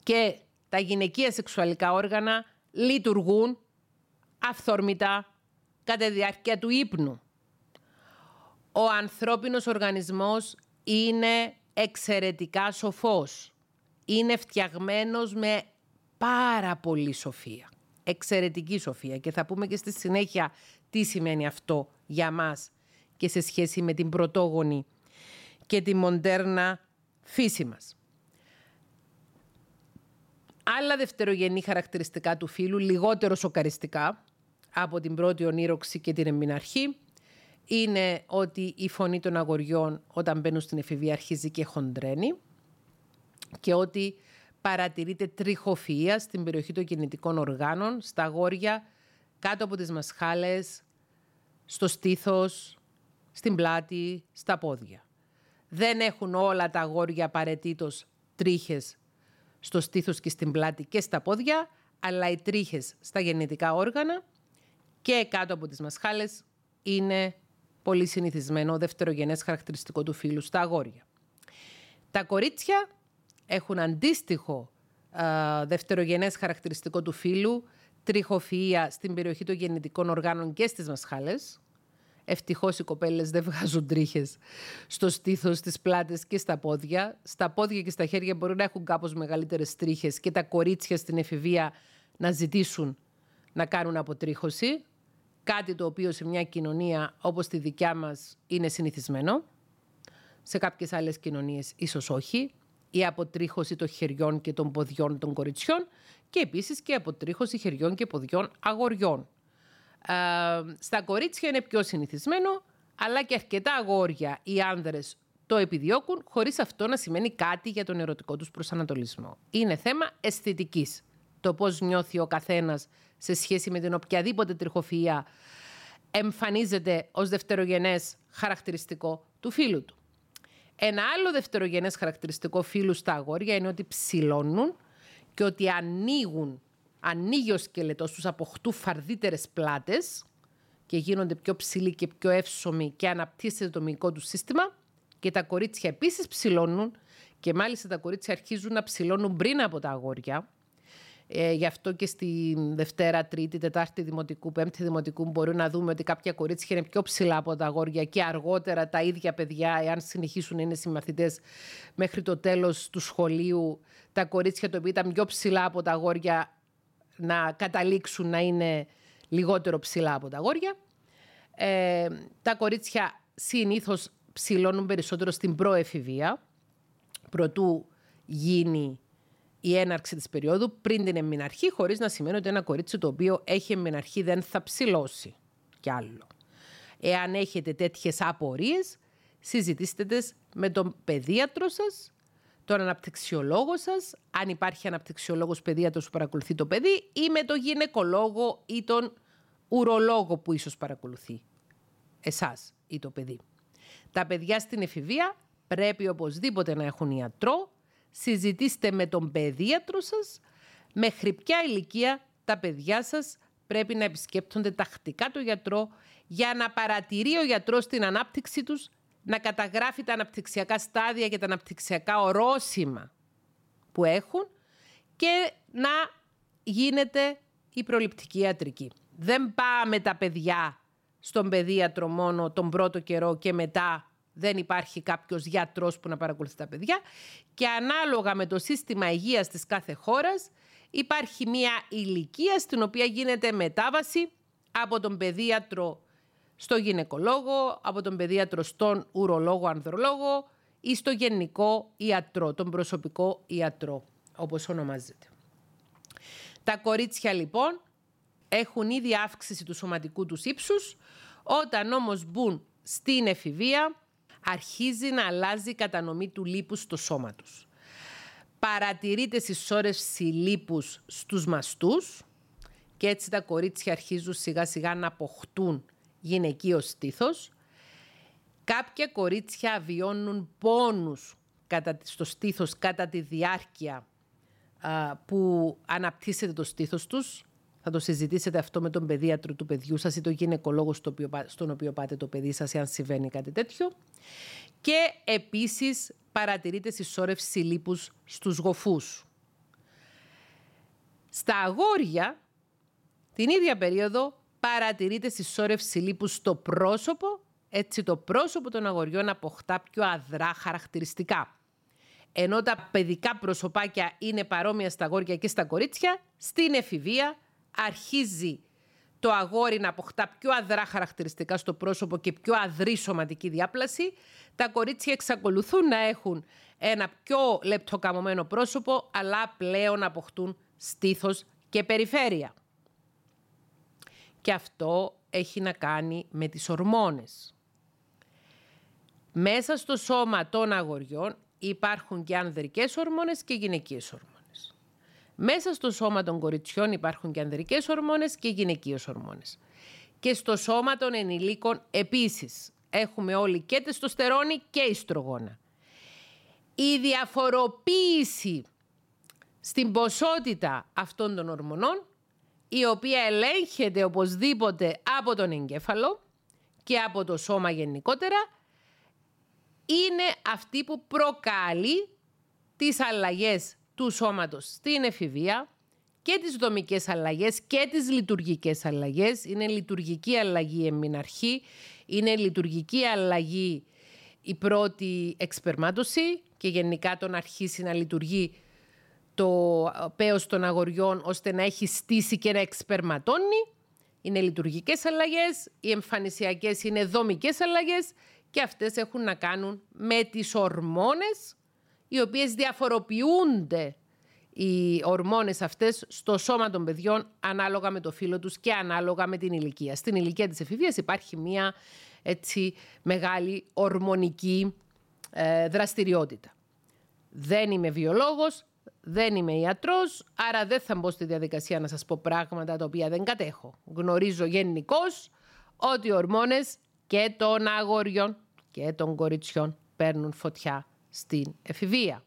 και τα γυναικεία σεξουαλικά όργανα λειτουργούν αυθόρμητα κατά τη διάρκεια του ύπνου. Ο ανθρώπινος οργανισμός είναι εξαιρετικά σοφός. Είναι φτιαγμένος με πάρα πολύ σοφία. Εξαιρετική σοφία. Και θα πούμε και στη συνέχεια τι σημαίνει αυτό για μας και σε σχέση με την πρωτόγονη και τη μοντέρνα φύση μας. Άλλα δευτερογενή χαρακτηριστικά του φύλου, λιγότερο σοκαριστικά, από την πρώτη ονείροξη και την εμμηναρχή είναι ότι η φωνή των αγοριών όταν μπαίνουν στην εφηβεία αρχίζει και χοντρένει και ότι παρατηρείται τριχοφυΐα στην περιοχή των κινητικών οργάνων, στα αγόρια, κάτω από τις μασχάλες, στο στήθος, στην πλάτη, στα πόδια. Δεν έχουν όλα τα αγόρια απαραίτητος τρίχες στο στήθος και στην πλάτη και στα πόδια, αλλά οι τρίχες στα γεννητικά όργανα και κάτω από τις μασχάλες είναι πολύ συνηθισμένο δευτερογενές χαρακτηριστικό του φύλου στα αγόρια. Τα κορίτσια έχουν αντίστοιχο α, δευτερογενές χαρακτηριστικό του φύλου, τριχοφυΐα στην περιοχή των γεννητικών οργάνων και στις μασχάλες. Ευτυχώς οι κοπέλες δεν βγάζουν τρίχες στο στήθος, στις πλάτες και στα πόδια. Στα πόδια και στα χέρια μπορεί να έχουν κάπως μεγαλύτερες τρίχες και τα κορίτσια στην εφηβεία να ζητήσουν να κάνουν αποτρίχωση. Κάτι το οποίο σε μια κοινωνία όπως τη δικιά μας είναι συνηθισμένο. Σε κάποιες άλλες κοινωνίες ίσως όχι. Η αποτρίχωση των χεριών και των ποδιών των κοριτσιών και επίσης και η αποτρίχωση χεριών και ποδιών αγοριών. Ε, στα κορίτσια είναι πιο συνηθισμένο, αλλά και αρκετά αγόρια οι άνδρες το επιδιώκουν, χωρίς αυτό να σημαίνει κάτι για τον ερωτικό τους προσανατολισμό. Είναι θέμα αισθητικής. Το πώς νιώθει ο καθένας σε σχέση με την οποιαδήποτε τριχοφυΐα εμφανίζεται ως δευτερογενές χαρακτηριστικό του φίλου του. Ένα άλλο δευτερογενές χαρακτηριστικό φίλου στα αγόρια είναι ότι ψηλώνουν και ότι ανοίγουν, ανοίγει ο σκελετός τους, αποκτούν φαρδύτερες πλάτες και γίνονται πιο ψηλοί και πιο εύσωμοι και αναπτύσσεται το μυϊκό του σύστημα και τα κορίτσια επίσης ψηλώνουν και μάλιστα τα κορίτσια αρχίζουν να ψηλώνουν πριν από τα αγόρια. Ε, γι' αυτό και στη Δευτέρα, Τρίτη, Τετάρτη Δημοτικού, Πέμπτη Δημοτικού μπορούμε να δούμε ότι κάποια κορίτσια είναι πιο ψηλά από τα αγόρια και αργότερα τα ίδια παιδιά, εάν συνεχίσουν να είναι συμμαθητές μέχρι το τέλος του σχολείου, τα κορίτσια τα οποία ήταν πιο ψηλά από τα αγόρια να καταλήξουν να είναι λιγότερο ψηλά από τα αγόρια. Ε, τα κορίτσια συνήθως ψηλώνουν περισσότερο στην προεφηβεία, προτού γίνει η έναρξη της περίοδου πριν την εμμηναρχή, χωρίς να σημαίνει ότι ένα κορίτσι το οποίο έχει εμμηναρχή δεν θα ψηλώσει κι άλλο. Εάν έχετε τέτοιες απορίες, συζητήστε τες με τον παιδίατρο σας, τον αναπτυξιολόγο σας, αν υπάρχει αναπτυξιολόγος παιδίατρος που παρακολουθεί το παιδί ή με τον γυναικολόγο ή τον ουρολόγο που ίσως παρακολουθεί εσάς ή το παιδί. Τα παιδιά στην εφηβεία πρέπει οπωσδήποτε να έχουν ιατρό, συζητήστε με τον παιδίατρο σας μέχρι ποια ηλικία τα παιδιά σας πρέπει να επισκέπτονται τακτικά το γιατρό για να παρατηρεί ο γιατρός την ανάπτυξη τους, να καταγράφει τα αναπτυξιακά στάδια και τα αναπτυξιακά ορόσημα που έχουν και να γίνεται η προληπτική ιατρική. Δεν πάμε τα παιδιά στον παιδίατρο μόνο τον πρώτο καιρό και μετά δεν υπάρχει κάποιος γιατρός που να παρακολουθεί τα παιδιά και ανάλογα με το σύστημα υγείας της κάθε χώρας υπάρχει μια ηλικία στην οποία γίνεται μετάβαση από τον παιδίατρο στο γυναικολόγο, από τον παιδίατρο στον ουρολόγο, ανδρολόγο ή στο γενικό ιατρό, τον προσωπικό ιατρό, όπως ονομάζεται. Τα κορίτσια λοιπόν έχουν ήδη αύξηση του σωματικού τους ύψους, όταν όμως μπουν στην εφηβεία αρχίζει να αλλάζει η κατανομή του λίπους στο σώμα τους. Παρατηρείται συσσόρευση λίπους στους μαστούς και έτσι τα κορίτσια αρχίζουν σιγά σιγά να αποκτούν γυναικείο στήθος. Κάποια κορίτσια βιώνουν πόνους κατά, στο στήθος κατά τη διάρκεια που αναπτύσσεται το στήθος τους θα το συζητήσετε αυτό με τον παιδίατρο του παιδιού σας ή τον γυναικολόγο στο οποίο, στον οποίο πάτε το παιδί σας, αν συμβαίνει κάτι τέτοιο. Και επίσης παρατηρείτε συσσόρευση λίπους στους γοφούς. Στα αγόρια, την ίδια περίοδο, παρατηρείται συσσόρευση λίπους στο πρόσωπο, έτσι το πρόσωπο των αγοριών αποκτά πιο αδρά χαρακτηριστικά. Ενώ τα παιδικά προσωπάκια είναι παρόμοια στα αγόρια και στα κορίτσια, στην εφηβεία αρχίζει το αγόρι να αποκτά πιο αδρά χαρακτηριστικά στο πρόσωπο και πιο αδρή σωματική διάπλαση, τα κορίτσια εξακολουθούν να έχουν ένα πιο λεπτοκαμωμένο πρόσωπο, αλλά πλέον αποκτούν στήθος και περιφέρεια. Και αυτό έχει να κάνει με τις ορμόνες. Μέσα στο σώμα των αγοριών υπάρχουν και ανδρικές ορμόνες και γυναικείες ορμόνες. Μέσα στο σώμα των κοριτσιών υπάρχουν και ανδρικές ορμόνες και γυναικείες ορμόνες. Και στο σώμα των ενηλίκων επίσης έχουμε όλοι και τεστοστερόνη και ιστρογόνα. Η διαφοροποίηση στην ποσότητα αυτών των ορμονών, η οποία ελέγχεται οπωσδήποτε από τον εγκέφαλο και από το σώμα γενικότερα, είναι αυτή που προκαλεί τις αλλαγές του σώματος στην εφηβεία και τις δομικές αλλαγές και τις λειτουργικές αλλαγές. Είναι λειτουργική αλλαγή εμμηναρχή, είναι λειτουργική αλλαγή η πρώτη εξπερμάτωση και γενικά το να αρχίσει να λειτουργεί το πέος των αγοριών ώστε να έχει στήσει και να εξπερματώνει. Είναι λειτουργικές αλλαγές, οι εμφανισιακές είναι δομικές αλλαγές και αυτές έχουν να κάνουν με τις ορμόνες οι οποίες διαφοροποιούνται οι ορμόνες αυτές στο σώμα των παιδιών ανάλογα με το φύλλο τους και ανάλογα με την ηλικία. Στην ηλικία της εφηβείας υπάρχει μια έτσι μεγάλη ορμονική ε, δραστηριότητα. Δεν είμαι βιολόγος, δεν είμαι ιατρός, άρα δεν θα μπω στη διαδικασία να σας πω πράγματα τα οποία δεν κατέχω. Γνωρίζω γενικώς ότι οι ορμόνες και των αγοριών και των κοριτσιών παίρνουν φωτιά στην εφηβεία.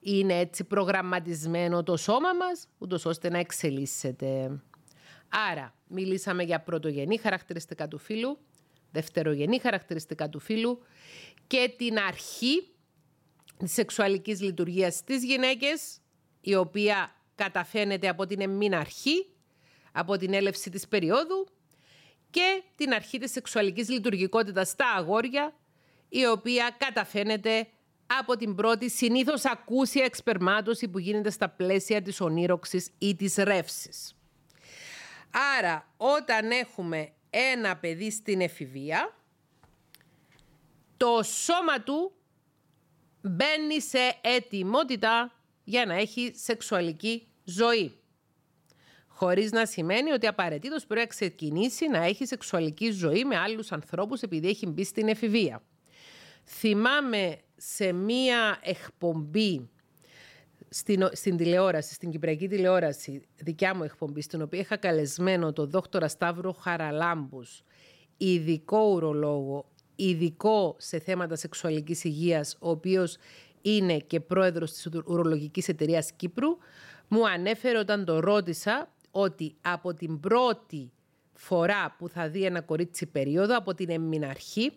Είναι έτσι προγραμματισμένο το σώμα μας, ούτως ώστε να εξελίσσεται. Άρα, μιλήσαμε για πρωτογενή χαρακτηριστικά του φύλου, δευτερογενή χαρακτηριστικά του φύλου και την αρχή της σεξουαλικής λειτουργίας στις γυναίκες, η οποία καταφαίνεται από την εμμήν αρχή, από την έλευση της περίοδου και την αρχή της σεξουαλικής λειτουργικότητας στα αγόρια, η οποία καταφαίνεται από την πρώτη συνήθως ακούσια εξπερμάτωση που γίνεται στα πλαίσια της ονείροξης ή της ρεύσης. Άρα, όταν έχουμε ένα παιδί στην εφηβεία, το σώμα του μπαίνει σε ετοιμότητα για να έχει σεξουαλική ζωή. Χωρίς να σημαίνει ότι απαραίτητος πρέπει να ξεκινήσει να έχει σεξουαλική ζωή με άλλους ανθρώπους επειδή έχει μπει στην εφηβεία. Θυμάμαι σε μία εκπομπή στην, στην τηλεόραση, στην Κυπριακή τηλεόραση, δικιά μου εκπομπή, στην οποία είχα καλεσμένο τον δόκτορα Σταύρο Χαραλάμπους, ειδικό ουρολόγο, ειδικό σε θέματα σεξουαλικής υγείας, ο οποίος είναι και πρόεδρος της Ουρολογικής Εταιρείας Κύπρου, μου ανέφερε όταν το ρώτησα ότι από την πρώτη φορά που θα δει ένα κορίτσι περίοδο, από την εμμηναρχή,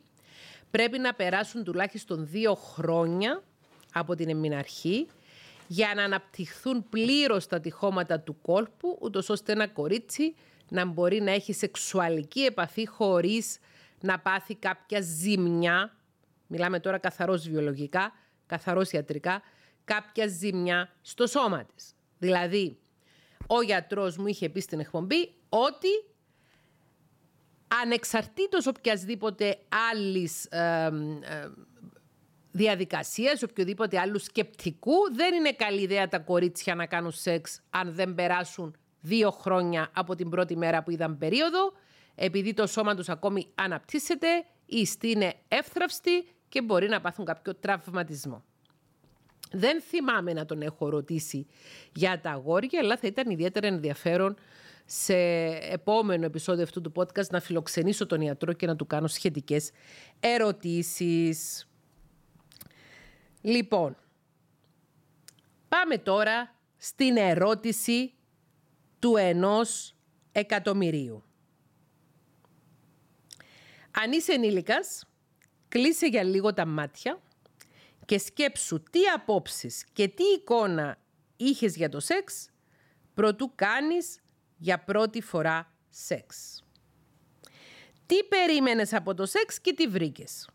πρέπει να περάσουν τουλάχιστον δύο χρόνια από την εμμηναρχή για να αναπτυχθούν πλήρως τα τυχώματα του κόλπου, ούτως ώστε ένα κορίτσι να μπορεί να έχει σεξουαλική επαφή χωρίς να πάθει κάποια ζημιά, μιλάμε τώρα καθαρός βιολογικά, καθαρός ιατρικά, κάποια ζημιά στο σώμα της. Δηλαδή, ο γιατρός μου είχε πει στην εκπομπή ότι ανεξαρτήτως οποιασδήποτε άλλης ε, ε, διαδικασίας, οποιοδήποτε άλλου σκεπτικού, δεν είναι καλή ιδέα τα κορίτσια να κάνουν σεξ αν δεν περάσουν δύο χρόνια από την πρώτη μέρα που είδαν περίοδο, επειδή το σώμα τους ακόμη αναπτύσσεται, η ιστή είναι εύθραυστη και μπορεί να πάθουν κάποιο τραυματισμό. Δεν θυμάμαι να τον έχω ρωτήσει για τα αγόρια, αλλά θα ήταν ιδιαίτερα ενδιαφέρον σε επόμενο επεισόδιο αυτού του podcast να φιλοξενήσω τον ιατρό και να του κάνω σχετικές ερωτήσεις. Λοιπόν, πάμε τώρα στην ερώτηση του ενός εκατομμυρίου. Αν είσαι ενήλικας, κλείσε για λίγο τα μάτια και σκέψου τι απόψεις και τι εικόνα είχες για το σεξ προτού κάνεις για πρώτη φορά σεξ. Τι περίμενες από το σεξ και τι βρήκες;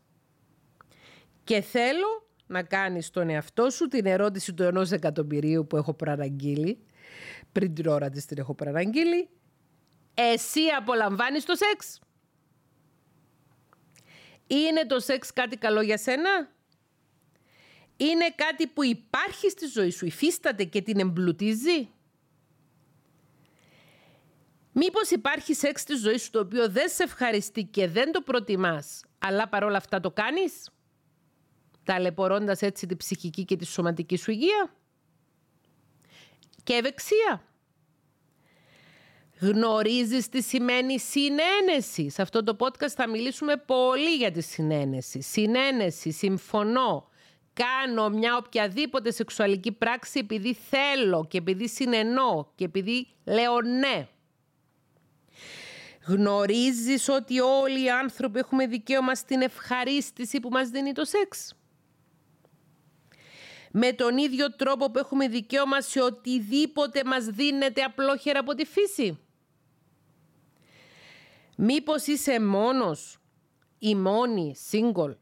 Και θέλω να κάνεις στον εαυτό σου την ερώτηση του ενός εκατομμυρίου που έχω προαναγγείλει. Πριν την ώρα της την έχω προαναγγείλει. Εσύ απολαμβάνεις το σεξ; Είναι το σεξ κάτι καλό για σένα; Είναι κάτι που υπάρχει στη ζωή σου, υφίσταται και την εμπλουτίζει; Μήπως υπάρχει σεξ στη ζωή σου το οποίο δεν σε ευχαριστεί και δεν το προτιμάς, αλλά παρόλα αυτά το κάνεις, ταλαιπωρώντας έτσι τη ψυχική και τη σωματική σου υγεία; Και ευεξία; Γνωρίζεις τι σημαίνει συνένεση. Σε αυτό το podcast θα μιλήσουμε πολύ για τη συνένεση. Συνένεση, συμφωνώ. Κάνω μια οποιαδήποτε σεξουαλική πράξη επειδή θέλω και επειδή συνενώ και επειδή λέω ναι. Γνωρίζεις ότι όλοι οι άνθρωποι έχουμε δικαίωμα στην ευχαρίστηση που μας δίνει το σεξ; Με τον ίδιο τρόπο που έχουμε δικαίωμα σε οτιδήποτε μας δίνεται απλόχερα από τη φύση; Μήπως είσαι μόνος ή μόνη, single,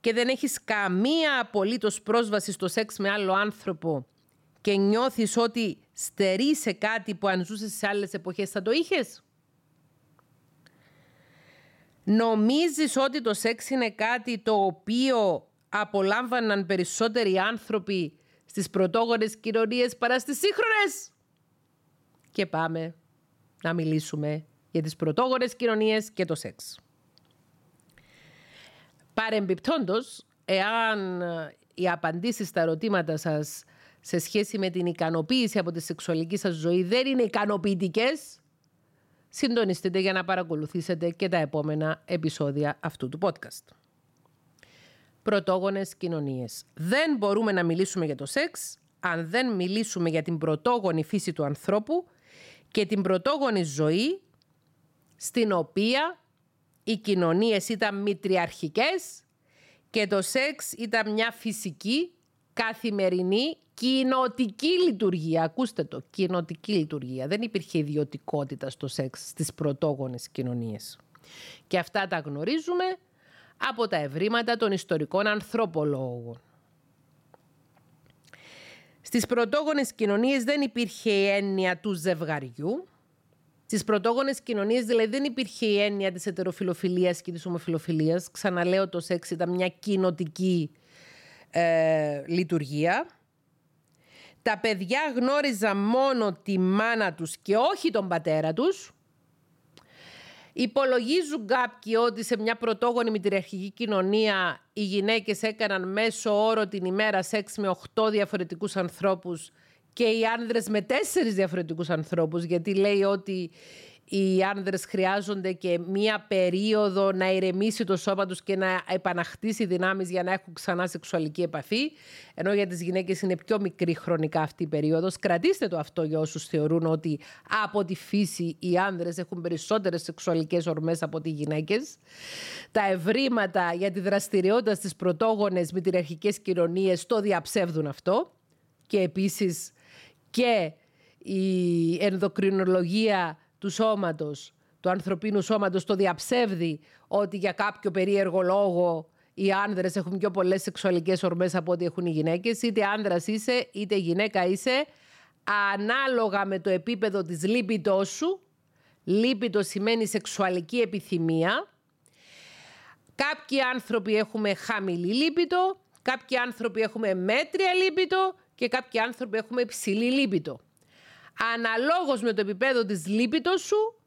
και δεν έχεις καμία απολύτως πρόσβαση στο σεξ με άλλο άνθρωπο και νιώθεις ότι στερεί σε κάτι που αν ζούσες σε άλλες εποχές θα το είχες; Νομίζεις ότι το σεξ είναι κάτι το οποίο απολάμβαναν περισσότεροι άνθρωποι στις πρωτόγονες κοινωνίες παρά στις σύγχρονες; Και πάμε να μιλήσουμε για τις πρωτόγονες κοινωνίες και το σεξ. Παρεμπιπτόντως, εάν οι απαντήσεις στα ερωτήματα σας σε σχέση με την ικανοποίηση από τη σεξουαλική σας ζωή δεν είναι ικανοποιητικές, συντονιστείτε για να παρακολουθήσετε και τα επόμενα επεισόδια αυτού του podcast. Πρωτόγονες κοινωνίες. Δεν μπορούμε να μιλήσουμε για το σεξ αν δεν μιλήσουμε για την πρωτόγονη φύση του ανθρώπου και την πρωτόγονη ζωή στην οποία οι κοινωνίες ήταν μητριαρχικές και το σεξ ήταν μια φυσική, καθημερινή, κοινοτική λειτουργία. Ακούστε το, κοινοτική λειτουργία. Δεν υπήρχε ιδιωτικότητα στο σεξ στις πρωτόγονες κοινωνίες. Και αυτά τα γνωρίζουμε από τα ευρήματα των ιστορικών ανθρωπολόγων. Στις πρωτόγονες κοινωνίες δεν υπήρχε η έννοια του ζευγαριού, Στις πρωτόγονες κοινωνίες, δηλαδή, δεν υπήρχε η έννοια της ετεροφιλοφιλίας και της ομοφιλοφιλίας. Ξαναλέω, το σεξ ήταν μια κοινοτική ε, λειτουργία. Τα παιδιά γνώριζαν μόνο τη μάνα τους και όχι τον πατέρα τους. Υπολογίζουν κάποιοι ότι σε μια πρωτόγονη μητριαρχική κοινωνία οι γυναίκες έκαναν μέσω όρο την ημέρα σεξ με 8 διαφορετικούς ανθρώπους και οι άνδρες με τέσσερις διαφορετικούς ανθρώπους γιατί λέει ότι οι άνδρες χρειάζονται και μία περίοδο να ηρεμήσει το σώμα τους και να επαναχτίσει δυνάμεις για να έχουν ξανά σεξουαλική επαφή. Ενώ για τις γυναίκες είναι πιο μικρή χρονικά αυτή η περίοδος. Κρατήστε το αυτό για όσους θεωρούν ότι από τη φύση οι άνδρες έχουν περισσότερες σεξουαλικές ορμές από ότι οι γυναίκες. Τα ευρήματα για τη δραστηριότητα στις πρωτόγονες μητριαρχικές κοινωνίες το διαψεύδουν αυτό. Και επίσης και η ενδοκρινολογία του σώματος, του ανθρωπίνου σώματος το διαψεύδει ότι για κάποιο περίεργο λόγο οι άνδρες έχουν πιο πολλές σεξουαλικές ορμές από ό,τι έχουν οι γυναίκες. Είτε άνδρας είσαι, είτε γυναίκα είσαι, ανάλογα με το επίπεδο της λίπητός σου. Λίπητο σημαίνει σεξουαλική επιθυμία. Κάποιοι άνθρωποι έχουμε χαμηλή λίπητο, κάποιοι άνθρωποι έχουμε μέτρια λίπητο και κάποιοι άνθρωποι έχουμε υψηλή λίπητο. Αναλόγως με το επίπεδο της λίπητος σου,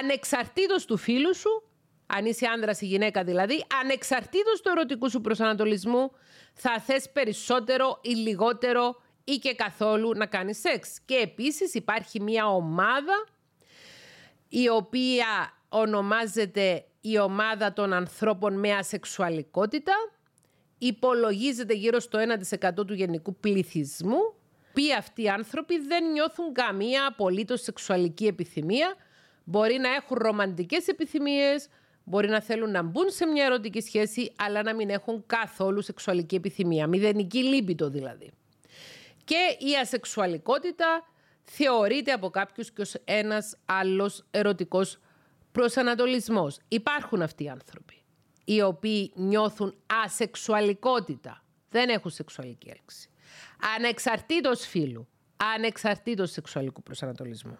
ανεξαρτήτως του φίλου σου, αν είσαι άνδρας ή γυναίκα δηλαδή, ανεξαρτήτως του ερωτικού σου προσανατολισμού, θα θες περισσότερο ή λιγότερο ή και καθόλου να κάνεις σεξ. Και επίσης υπάρχει μια ομάδα η οποία ονομάζεται η ομάδα των ανθρώπων με ασεξουαλικότητα υπολογίζεται γύρω στο 1% του γενικού πληθυσμού, που αυτοί οι άνθρωποι δεν νιώθουν καμία απολύτως σεξουαλική επιθυμία, μπορεί να έχουν ρομαντικές επιθυμίες, μπορεί να θέλουν να μπουν σε μια ερωτική σχέση, αλλά να μην έχουν καθόλου σεξουαλική επιθυμία, μηδενική λίμπητο δηλαδή. Και η ασεξουαλικότητα θεωρείται από κάποιους και ως ένας άλλος ερωτικός προσανατολισμός. Υπάρχουν αυτοί οι άνθρωποι οι οποίοι νιώθουν ασεξουαλικότητα. Δεν έχουν σεξουαλική έλξη. Ανεξαρτήτως φίλου. Ανεξαρτήτως σεξουαλικού προσανατολισμού.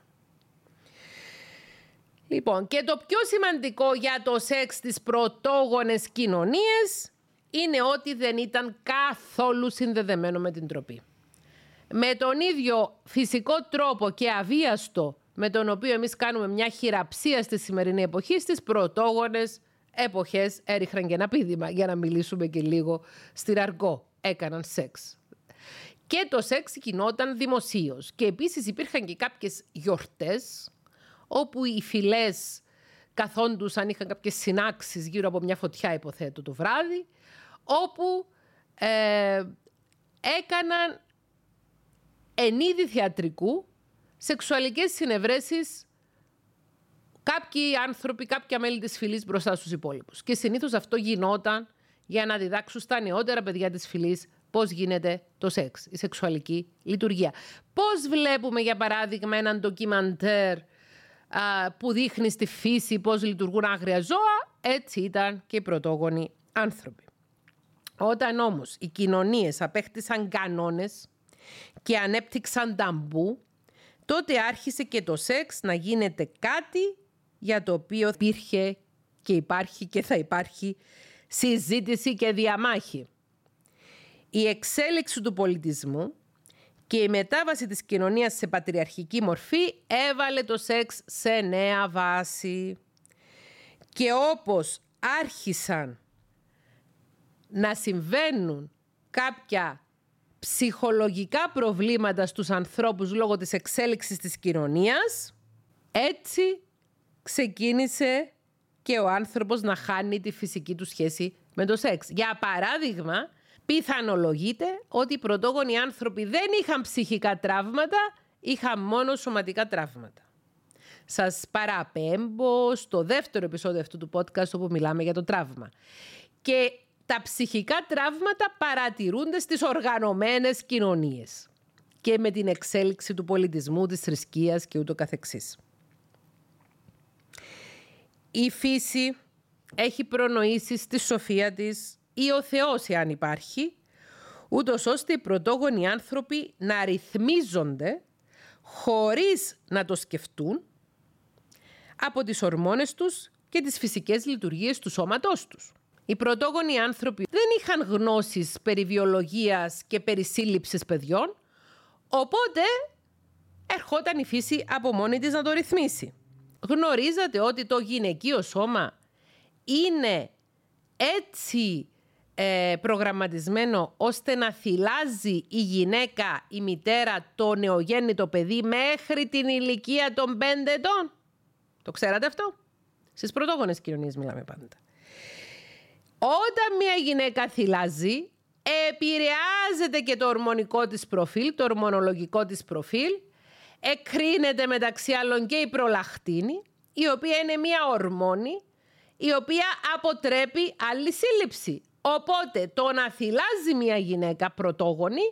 Λοιπόν, και το πιο σημαντικό για το σεξ της πρωτόγονες κοινωνίες είναι ότι δεν ήταν καθόλου συνδεδεμένο με την τροπή. Με τον ίδιο φυσικό τρόπο και αβίαστο με τον οποίο εμείς κάνουμε μια χειραψία στη σημερινή εποχή στις πρωτόγονες εποχές έριχναν και ένα πίδημα για να μιλήσουμε και λίγο στην αργό. Έκαναν σεξ. Και το σεξ γινόταν δημοσίως. Και επίσης υπήρχαν και κάποιες γιορτές όπου οι φυλές καθόντουσαν, είχαν κάποιες συνάξεις γύρω από μια φωτιά υποθέτω το βράδυ, όπου ε, έκαναν εν είδη θεατρικού σεξουαλικές συνευρέσεις κάποιοι άνθρωποι, κάποια μέλη της φυλής μπροστά στους υπόλοιπους. Και συνήθως αυτό γινόταν για να διδάξουν στα νεότερα παιδιά της φυλής πώς γίνεται το σεξ, η σεξουαλική λειτουργία. Πώς βλέπουμε για παράδειγμα έναν ντοκιμαντέρ που δείχνει στη φύση πώς λειτουργούν άγρια ζώα, έτσι ήταν και οι πρωτόγονοι άνθρωποι. Όταν όμως οι κοινωνίες απέκτησαν κανόνες και ανέπτυξαν ταμπού, τότε άρχισε και το σεξ να γίνεται κάτι για το οποίο υπήρχε και υπάρχει και θα υπάρχει συζήτηση και διαμάχη. Η εξέλιξη του πολιτισμού και η μετάβαση της κοινωνίας σε πατριαρχική μορφή έβαλε το σεξ σε νέα βάση. Και όπως άρχισαν να συμβαίνουν κάποια ψυχολογικά προβλήματα στους ανθρώπους λόγω της εξέλιξης της κοινωνίας, έτσι ξεκίνησε και ο άνθρωπος να χάνει τη φυσική του σχέση με το σεξ. Για παράδειγμα, πιθανολογείται ότι οι πρωτόγονοι άνθρωποι δεν είχαν ψυχικά τραύματα, είχαν μόνο σωματικά τραύματα. Σας παραπέμπω στο δεύτερο επεισόδιο αυτού του podcast όπου μιλάμε για το τραύμα. Και τα ψυχικά τραύματα παρατηρούνται στις οργανωμένες κοινωνίες και με την εξέλιξη του πολιτισμού, της θρησκείας και ούτω καθεξής. Η φύση έχει προνοήσει στη σοφία της ή ο Θεός εάν υπάρχει, ούτως ώστε οι πρωτόγονοι άνθρωποι να ρυθμίζονται χωρίς να το σκεφτούν από τις ορμόνες τους και τις φυσικές λειτουργίες του σώματός τους. Οι πρωτόγονοι άνθρωποι δεν είχαν γνώσεις περί βιολογίας και περί σύλληψης παιδιών, οπότε ερχόταν η φύση από μόνη της να το ρυθμίσει. Γνωρίζατε ότι το γυναικείο σώμα είναι έτσι ε, προγραμματισμένο ώστε να θυλάζει η γυναίκα, η μητέρα, το νεογέννητο παιδί μέχρι την ηλικία των 5 ετών; Το ξέρατε αυτό; Στις πρωτόγονες κοινωνίες μιλάμε πάντα. Όταν μια γυναίκα θυλάζει, επηρεάζεται και το ορμονικό της προφίλ, το ορμονολογικό της προφίλ, εκρίνεται μεταξύ άλλων και η προλαχτίνη, η οποία είναι μια ορμόνη, η οποία αποτρέπει άλλη σύλληψη. Οπότε το να θυλάζει μια γυναίκα πρωτόγονη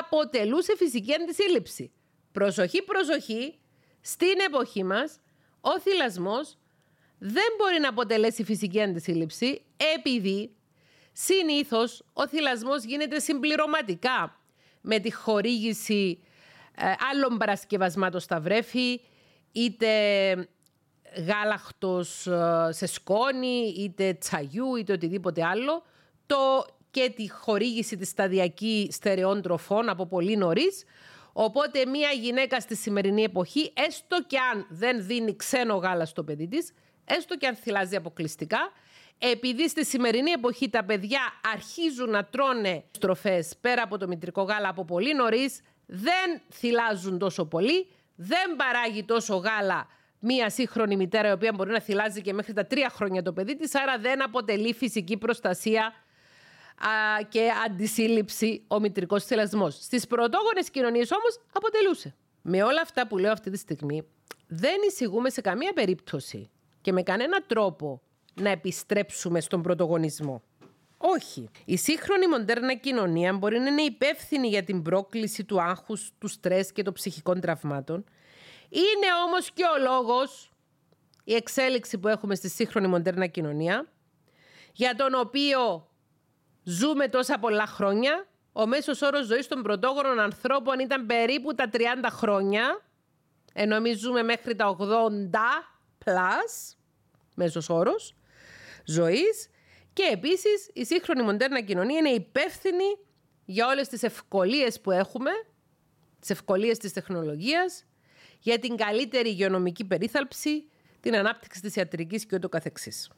αποτελούσε φυσική αντισύλληψη. Προσοχή, προσοχή, στην εποχή μας ο θυλασμός δεν μπορεί να αποτελέσει φυσική αντισύλληψη επειδή συνήθως ο θυλασμός γίνεται συμπληρωματικά με τη χορήγηση ε, άλλων παρασκευασμάτων στα βρέφη, είτε γάλακτος ε, σε σκόνη, είτε τσαγιού, είτε οτιδήποτε άλλο, το και τη χορήγηση της σταδιακή στερεών τροφών από πολύ νωρίς. Οπότε μια γυναίκα στη σημερινή εποχή, έστω και αν δεν δίνει ξένο γάλα στο παιδί της, έστω και αν θυλάζει αποκλειστικά, επειδή στη σημερινή εποχή τα παιδιά αρχίζουν να τρώνε στροφές πέρα από το μητρικό γάλα από πολύ νωρίς, δεν θυλάζουν τόσο πολύ, δεν παράγει τόσο γάλα μία σύγχρονη μητέρα η οποία μπορεί να θυλάζει και μέχρι τα τρία χρόνια το παιδί της, άρα δεν αποτελεί φυσική προστασία α, και αντισύλληψη ο μητρικός θυλασμός. Στις πρωτόγονες κοινωνίες όμως αποτελούσε. Με όλα αυτά που λέω αυτή τη στιγμή, δεν εισηγούμε σε καμία περίπτωση και με κανένα τρόπο να επιστρέψουμε στον πρωτογονισμό. Όχι. Η σύγχρονη μοντέρνα κοινωνία μπορεί να είναι υπεύθυνη για την πρόκληση του άγχους, του στρες και των ψυχικών τραυμάτων. Είναι όμως και ο λόγος, η εξέλιξη που έχουμε στη σύγχρονη μοντέρνα κοινωνία, για τον οποίο ζούμε τόσα πολλά χρόνια. Ο μέσος όρος ζωής των πρωτόγονων ανθρώπων ήταν περίπου τα 30 χρόνια, ενώ εμείς ζούμε μέχρι τα 80 plus, μέσος όρος ζωής. Και επίσης η σύγχρονη μοντέρνα κοινωνία είναι υπεύθυνη για όλες τις ευκολίες που έχουμε, τις ευκολίες της τεχνολογίας για την καλύτερη υγειονομική περίθαλψη, την ανάπτυξη της ιατρικής και ούτω καθεξής.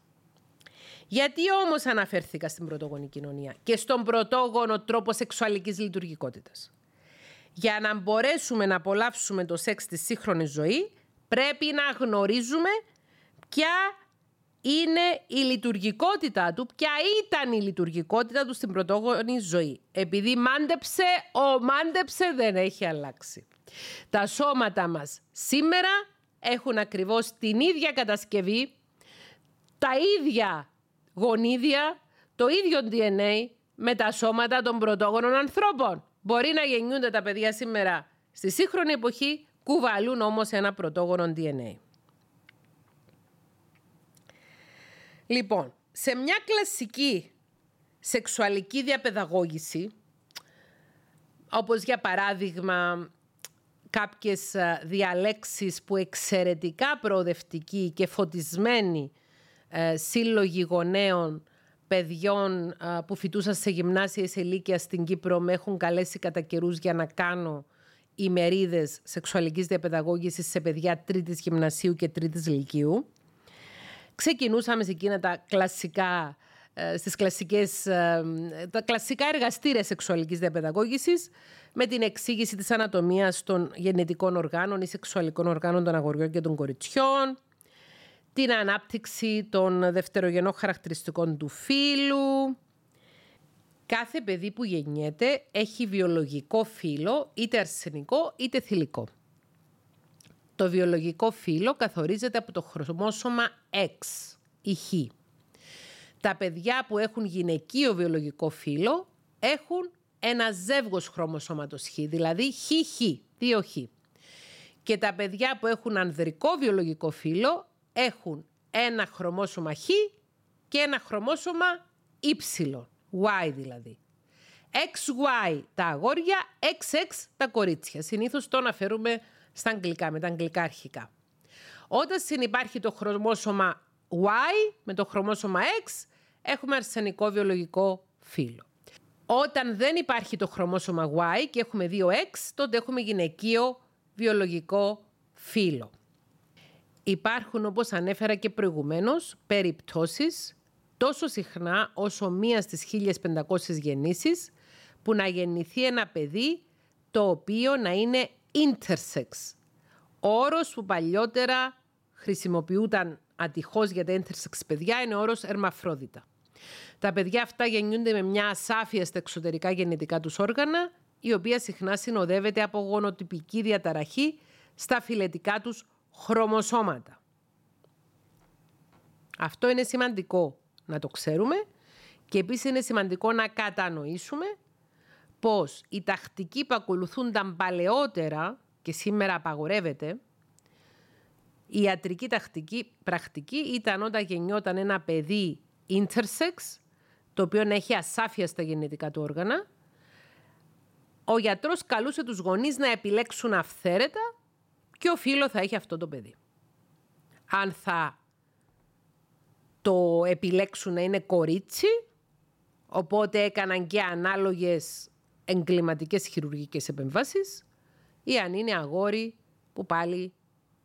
Γιατί όμως αναφέρθηκα στην πρωτόγονη κοινωνία και στον πρωτόγονο τρόπο σεξουαλικής λειτουργικότητας; Για να μπορέσουμε να απολαύσουμε το σεξ στη σύγχρονης ζωή, πρέπει να γνωρίζουμε ποια είναι η λειτουργικότητά του, ποια ήταν η λειτουργικότητα του στην πρωτόγονη ζωή. Επειδή μάντεψε, ο μάντεψε δεν έχει αλλάξει. Τα σώματα μας σήμερα έχουν ακριβώς την ίδια κατασκευή, τα ίδια γονίδια, το ίδιο DNA με τα σώματα των πρωτόγονων ανθρώπων. Μπορεί να γεννιούνται τα παιδιά σήμερα στη σύγχρονη εποχή, κουβαλούν όμως ένα πρωτόγονο DNA. Λοιπόν, σε μια κλασική σεξουαλική διαπαιδαγώγηση, όπως για παράδειγμα κάποιες ε, διαλέξεις που εξαιρετικά προοδευτικοί και φωτισμένοι ε, σύλλογοι γονέων παιδιών ε, που φοιτούσαν σε γυμνάσια σε ηλικία στην Κύπρο με έχουν καλέσει κατά καιρούς για να κάνω ημερίδες σεξουαλικής διαπαιδαγώγησης σε παιδιά τρίτης γυμνασίου και τρίτης λυκείου. Ξεκινούσαμε σε εκείνα τα κλασικά στις κλασικές, τα κλασικά εργαστήρια σεξουαλικής διαπαιδαγώγησης με την εξήγηση της ανατομίας των γενετικών οργάνων ή σεξουαλικών οργάνων των αγοριών και των κοριτσιών, την ανάπτυξη των δευτερογενών χαρακτηριστικών του φύλου. Κάθε παιδί που γεννιέται έχει βιολογικό φύλο, είτε αρσενικό είτε θηλυκό. Το βιολογικό φύλο καθορίζεται από το χρωμόσωμα X, η Χ. Τα παιδιά που έχουν γυναικείο βιολογικό φύλο έχουν ένα ζεύγος χρωμοσώματος Χ, δηλαδή Χ-Χ, δύο Χ. Και τα παιδιά που έχουν ανδρικό βιολογικό φύλο έχουν ένα χρωμόσωμα Χ και ένα χρωμόσωμα Y, Y δηλαδή. XY τα αγόρια, XX τα κορίτσια. Συνήθως το αναφέρουμε στα αγγλικά, με τα αγγλικά αρχικά. Όταν συνυπάρχει το χρωμόσωμα Y με το χρωμόσωμα X, έχουμε αρσενικό βιολογικό φύλλο. Όταν δεν υπάρχει το χρωμόσωμα Y και έχουμε δύο X, τότε έχουμε γυναικείο βιολογικό φύλλο. Υπάρχουν, όπως ανέφερα και προηγουμένως, περιπτώσεις τόσο συχνά όσο μία στις 1500 γεννήσεις που να γεννηθεί ένα παιδί το οποίο να είναι intersex. όρος που παλιότερα χρησιμοποιούταν ατυχώς για τα intersex παιδιά είναι ο όρος ερμαφρόδιτα. Τα παιδιά αυτά γεννιούνται με μια ασάφεια στα εξωτερικά γεννητικά τους όργανα, η οποία συχνά συνοδεύεται από γονοτυπική διαταραχή στα φιλετικά τους χρωμοσώματα. Αυτό είναι σημαντικό να το ξέρουμε και επίσης είναι σημαντικό να κατανοήσουμε πως η τακτική που ακολουθούνταν παλαιότερα και σήμερα απαγορεύεται, η ιατρική τακτική πρακτική ήταν όταν γεννιόταν ένα παιδί intersex, το οποίο έχει ασάφεια στα γεννητικά του όργανα, ο γιατρός καλούσε τους γονείς να επιλέξουν αυθαίρετα ποιο φίλος θα έχει αυτό το παιδί. Αν θα το επιλέξουν να είναι κορίτσι, οπότε έκαναν και ανάλογες εγκληματικές χειρουργικές επεμβάσεις, ή αν είναι αγόρι που πάλι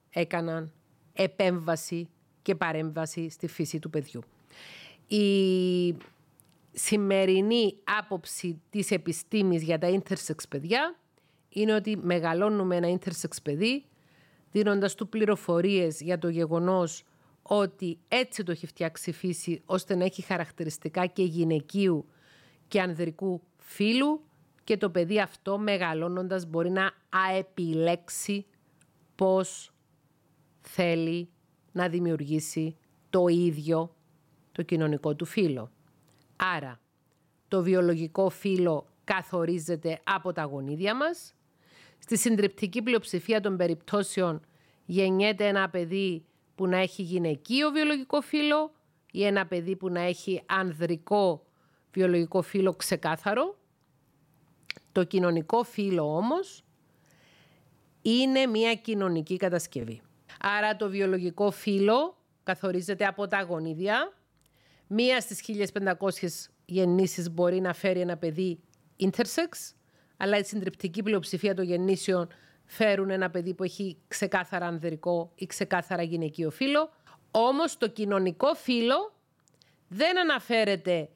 έκαναν επέμβαση και παρέμβαση στη φύση του παιδιού. Η σημερινή άποψη της επιστήμης για τα intersex παιδιά είναι ότι μεγαλώνουμε ένα intersex παιδί δίνοντας του πληροφορίες για το γεγονός ότι έτσι το έχει φτιάξει η φύση ώστε να έχει χαρακτηριστικά και γυναικείου και ανδρικού φύλου και το παιδί αυτό μεγαλώνοντας μπορεί να αεπιλέξει πώς θέλει να δημιουργήσει το ίδιο το κοινωνικό του φύλο. Άρα, το βιολογικό φύλο καθορίζεται από τα γονίδια μας. Στη συντριπτική πλειοψηφία των περιπτώσεων γεννιέται ένα παιδί που να έχει γυναικείο βιολογικό φύλο ή ένα παιδί που να έχει ανδρικό βιολογικό φύλο ξεκάθαρο. Το κοινωνικό φύλο όμως είναι μια κοινωνική κατασκευή. Άρα το βιολογικό φύλο καθορίζεται από τα γονίδια Μία στις 1500 γεννήσεις μπορεί να φέρει ένα παιδί intersex, αλλά η συντριπτική πλειοψηφία των γεννήσεων φέρουν ένα παιδί που έχει ξεκάθαρα ανδρικό ή ξεκάθαρα γυναικείο φύλλο. Όμως το κοινωνικό φύλλο δεν αναφέρεται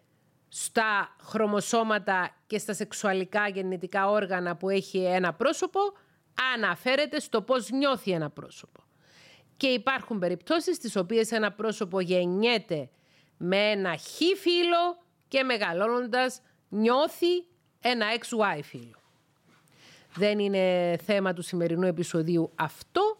στα χρωμοσώματα και στα σεξουαλικά γεννητικά όργανα που έχει ένα πρόσωπο, αναφέρεται στο πώς νιώθει ένα πρόσωπο. Και υπάρχουν περιπτώσεις στις οποίες ένα πρόσωπο γεννιέται με ένα χ φύλλο και μεγαλώνοντας νιώθει ένα XY φύλλο. Δεν είναι θέμα του σημερινού επεισοδίου αυτό.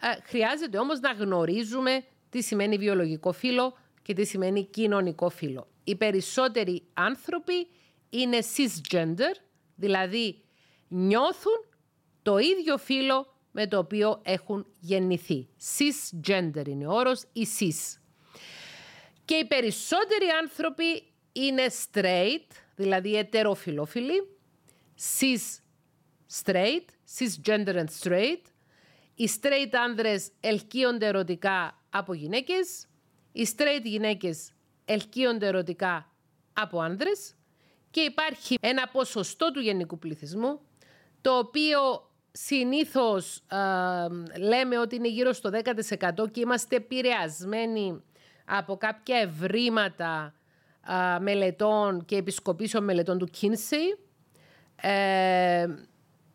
Ε, χρειάζεται όμως να γνωρίζουμε τι σημαίνει βιολογικό φύλλο και τι σημαίνει κοινωνικό φύλλο. Οι περισσότεροι άνθρωποι είναι cisgender, δηλαδή νιώθουν το ίδιο φύλλο με το οποίο έχουν γεννηθεί. Cisgender είναι ο όρος, ή cis. Και οι περισσότεροι άνθρωποι είναι straight, δηλαδή ετεροφιλόφιλοι, cis straight, cisgender and straight. Οι straight άνδρες ελκύονται ερωτικά από γυναίκες, οι straight γυναίκες ελκύονται ερωτικά από άνδρες και υπάρχει ένα ποσοστό του γενικού πληθυσμού το οποίο συνήθως λέμε ότι είναι γύρω στο 10% και είμαστε επηρεασμένοι από κάποια ευρήματα μελετών και επισκοπήσεων μελετών του Kinsey. Ε,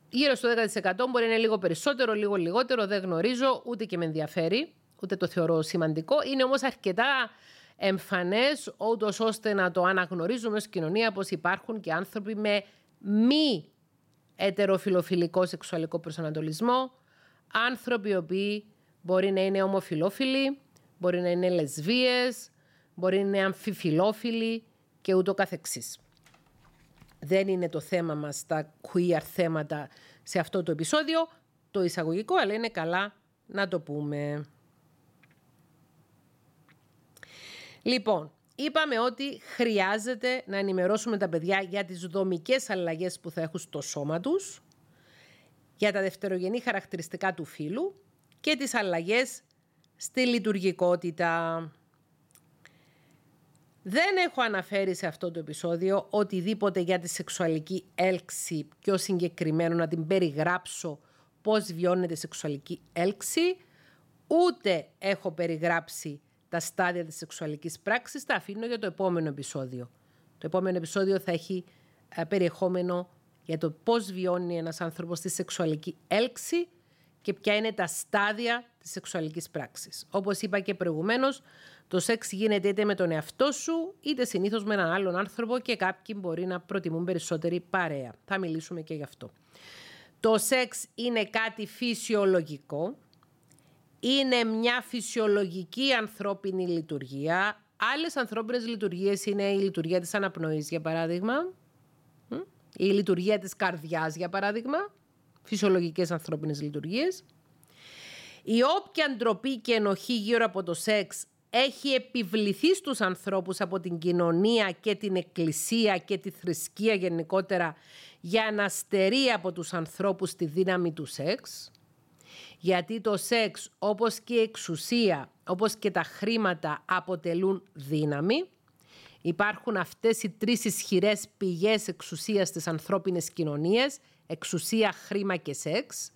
γύρω στο 10% μπορεί να είναι λίγο περισσότερο, λίγο λιγότερο, δεν γνωρίζω, ούτε και με ενδιαφέρει, ούτε το θεωρώ σημαντικό. Είναι όμως αρκετά εμφανές, ούτως ώστε να το αναγνωρίζουμε ως κοινωνία πως υπάρχουν και άνθρωποι με μη ετεροφιλοφιλικό σεξουαλικό προσανατολισμό, άνθρωποι οι οποίοι μπορεί να είναι ομοφιλόφιλοι, μπορεί να είναι λεσβίες, μπορεί να είναι αμφιφιλόφιλοι και ούτω καθεξής. Δεν είναι το θέμα μας τα queer θέματα σε αυτό το επεισόδιο, το εισαγωγικό, αλλά είναι καλά να το πούμε. Λοιπόν, είπαμε ότι χρειάζεται να ενημερώσουμε τα παιδιά για τις δομικές αλλαγές που θα έχουν στο σώμα τους, για τα δευτερογενή χαρακτηριστικά του φύλου και τις αλλαγές στη λειτουργικότητα. Δεν έχω αναφέρει σε αυτό το επεισόδιο οτιδήποτε για τη σεξουαλική έλξη, πιο συγκεκριμένο να την περιγράψω πώς βιώνεται η σεξουαλική έλξη, ούτε έχω περιγράψει τα στάδια της σεξουαλικής πράξης, τα αφήνω για το επόμενο επεισόδιο. Το επόμενο επεισόδιο θα έχει ε, περιεχόμενο για το πώς βιώνει ένας άνθρωπος τη σεξουαλική έλξη και ποια είναι τα στάδια της σεξουαλικής πράξης. Όπως είπα και προηγουμένως, το σεξ γίνεται είτε με τον εαυτό σου, είτε συνήθως με έναν άλλον άνθρωπο και κάποιοι μπορεί να προτιμούν περισσότερη παρέα. Θα μιλήσουμε και γι' αυτό. Το σεξ είναι κάτι φυσιολογικό, είναι μια φυσιολογική ανθρώπινη λειτουργία. Άλλες ανθρώπινες λειτουργίες είναι η λειτουργία της αναπνοής, για παράδειγμα, η λειτουργία της καρδιάς, για παράδειγμα, φυσιολογικές ανθρώπινες λειτουργίες. Η όποια ντροπή και ενοχή γύρω από το σεξ έχει επιβληθεί στους ανθρώπους από την κοινωνία και την εκκλησία και τη θρησκεία γενικότερα για να στερεί από τους ανθρώπους τη δύναμη του σεξ. Γιατί το σεξ όπως και η εξουσία, όπως και τα χρήματα αποτελούν δύναμη. Υπάρχουν αυτές οι τρεις ισχυρές πηγές εξουσίας στις ανθρώπινες κοινωνίες, εξουσία, χρήμα και σεξ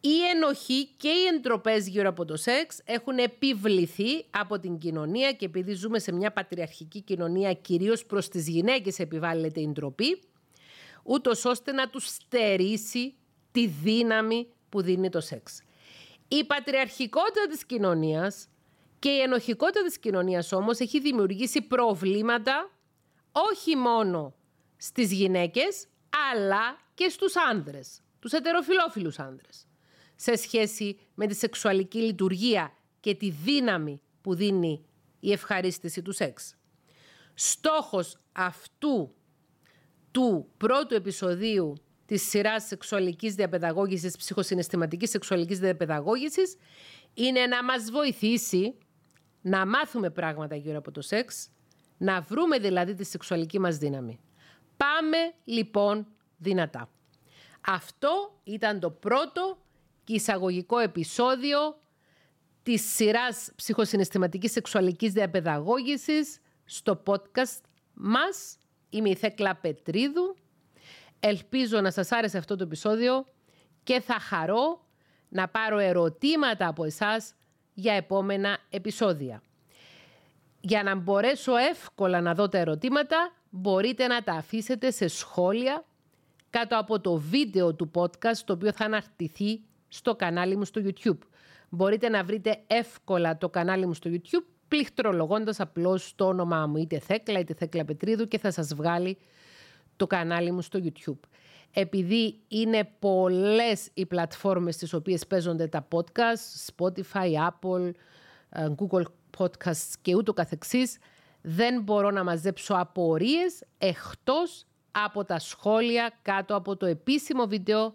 η ενοχή και οι εντροπές γύρω από το σεξ έχουν επιβληθεί από την κοινωνία και επειδή ζούμε σε μια πατριαρχική κοινωνία κυρίως προς τις γυναίκες επιβάλλεται η ντροπή, ούτως ώστε να τους στερήσει τη δύναμη που δίνει το σεξ. Η πατριαρχικότητα της κοινωνίας και η ενοχικότητα της κοινωνίας όμως έχει δημιουργήσει προβλήματα όχι μόνο στις γυναίκες αλλά και στους άνδρες, τους ετεροφιλόφιλους άνδρες σε σχέση με τη σεξουαλική λειτουργία και τη δύναμη που δίνει η ευχαρίστηση του σεξ. Στόχος αυτού του πρώτου επεισοδίου της σειράς σεξουαλικής διαπαιδαγώγησης, ψυχοσυναισθηματικής σεξουαλικής διαπαιδαγώγησης είναι να μας βοηθήσει να μάθουμε πράγματα γύρω από το σεξ, να βρούμε δηλαδή τη σεξουαλική μας δύναμη. Πάμε λοιπόν δυνατά. Αυτό ήταν το πρώτο και εισαγωγικό επεισόδιο της σειράς ψυχοσυναισθηματικής σεξουαλικής διαπαιδαγώγησης στο podcast μας. Είμαι η Θέκλα Πετρίδου. Ελπίζω να σας άρεσε αυτό το επεισόδιο και θα χαρώ να πάρω ερωτήματα από εσάς για επόμενα επεισόδια. Για να μπορέσω εύκολα να δω τα ερωτήματα, μπορείτε να τα αφήσετε σε σχόλια κάτω από το βίντεο του podcast, το οποίο θα αναρτηθεί στο κανάλι μου στο YouTube. Μπορείτε να βρείτε εύκολα το κανάλι μου στο YouTube, πληκτρολογώντας απλώς το όνομά μου, είτε Θέκλα είτε Θέκλα Πετρίδου και θα σας βγάλει το κανάλι μου στο YouTube. Επειδή είναι πολλές οι πλατφόρμες στις οποίες παίζονται τα podcast, Spotify, Apple, ε, Google Podcasts και ούτω καθεξής, δεν μπορώ να μαζέψω απορίες εκτός από τα σχόλια κάτω από το επίσημο βίντεο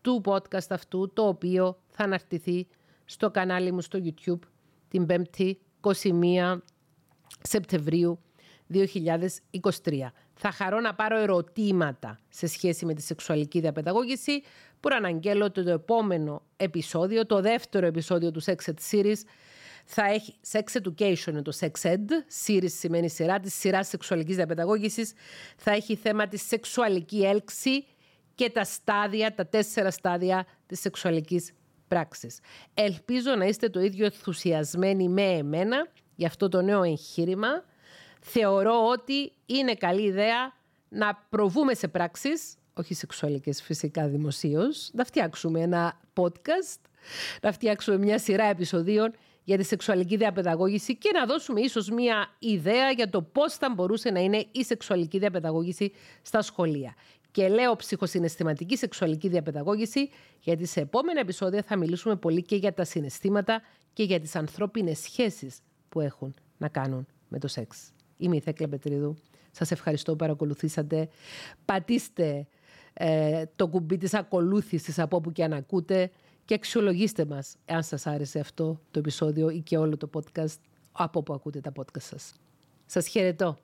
του podcast αυτού, το οποίο θα αναρτηθεί στο κανάλι μου στο YouTube την 5η 21 Σεπτεμβρίου 2023. Θα χαρώ να πάρω ερωτήματα σε σχέση με τη σεξουαλική διαπαιδαγώγηση που αναγγέλω το επόμενο επεισόδιο, το δεύτερο επεισόδιο του Sex Ed Series θα έχει Sex Education, είναι το Sex Ed, series σημαίνει σειρά, της σειράς σεξουαλικής διαπαιδαγώγησης, θα έχει θέμα τη σεξουαλική έλξη και τα στάδια, τα τέσσερα στάδια της σεξουαλικής πράξης. Ελπίζω να είστε το ίδιο ενθουσιασμένοι με εμένα για αυτό το νέο εγχείρημα. Θεωρώ ότι είναι καλή ιδέα να προβούμε σε πράξεις, όχι σεξουαλικές φυσικά δημοσίως, να φτιάξουμε ένα podcast, να φτιάξουμε μια σειρά επεισοδίων για τη σεξουαλική διαπαιδαγώγηση και να δώσουμε ίσως μια ιδέα για το πώς θα μπορούσε να είναι η σεξουαλική διαπαιδαγώγηση στα σχολεία. Και λέω ψυχοσυναισθηματική σεξουαλική διαπαιδαγώγηση, γιατί σε επόμενα επεισόδια θα μιλήσουμε πολύ και για τα συναισθήματα και για τις ανθρώπινες σχέσεις που έχουν να κάνουν με το σεξ. Είμαι η Θέκλα Πετρίδου. Σας ευχαριστώ που παρακολουθήσατε. Πατήστε ε, το κουμπί της ακολούθησης από όπου και αν ακούτε και αξιολογήστε μας αν σας άρεσε αυτό το επεισόδιο ή και όλο το podcast από όπου ακούτε τα podcast σας. Σας χαιρετώ.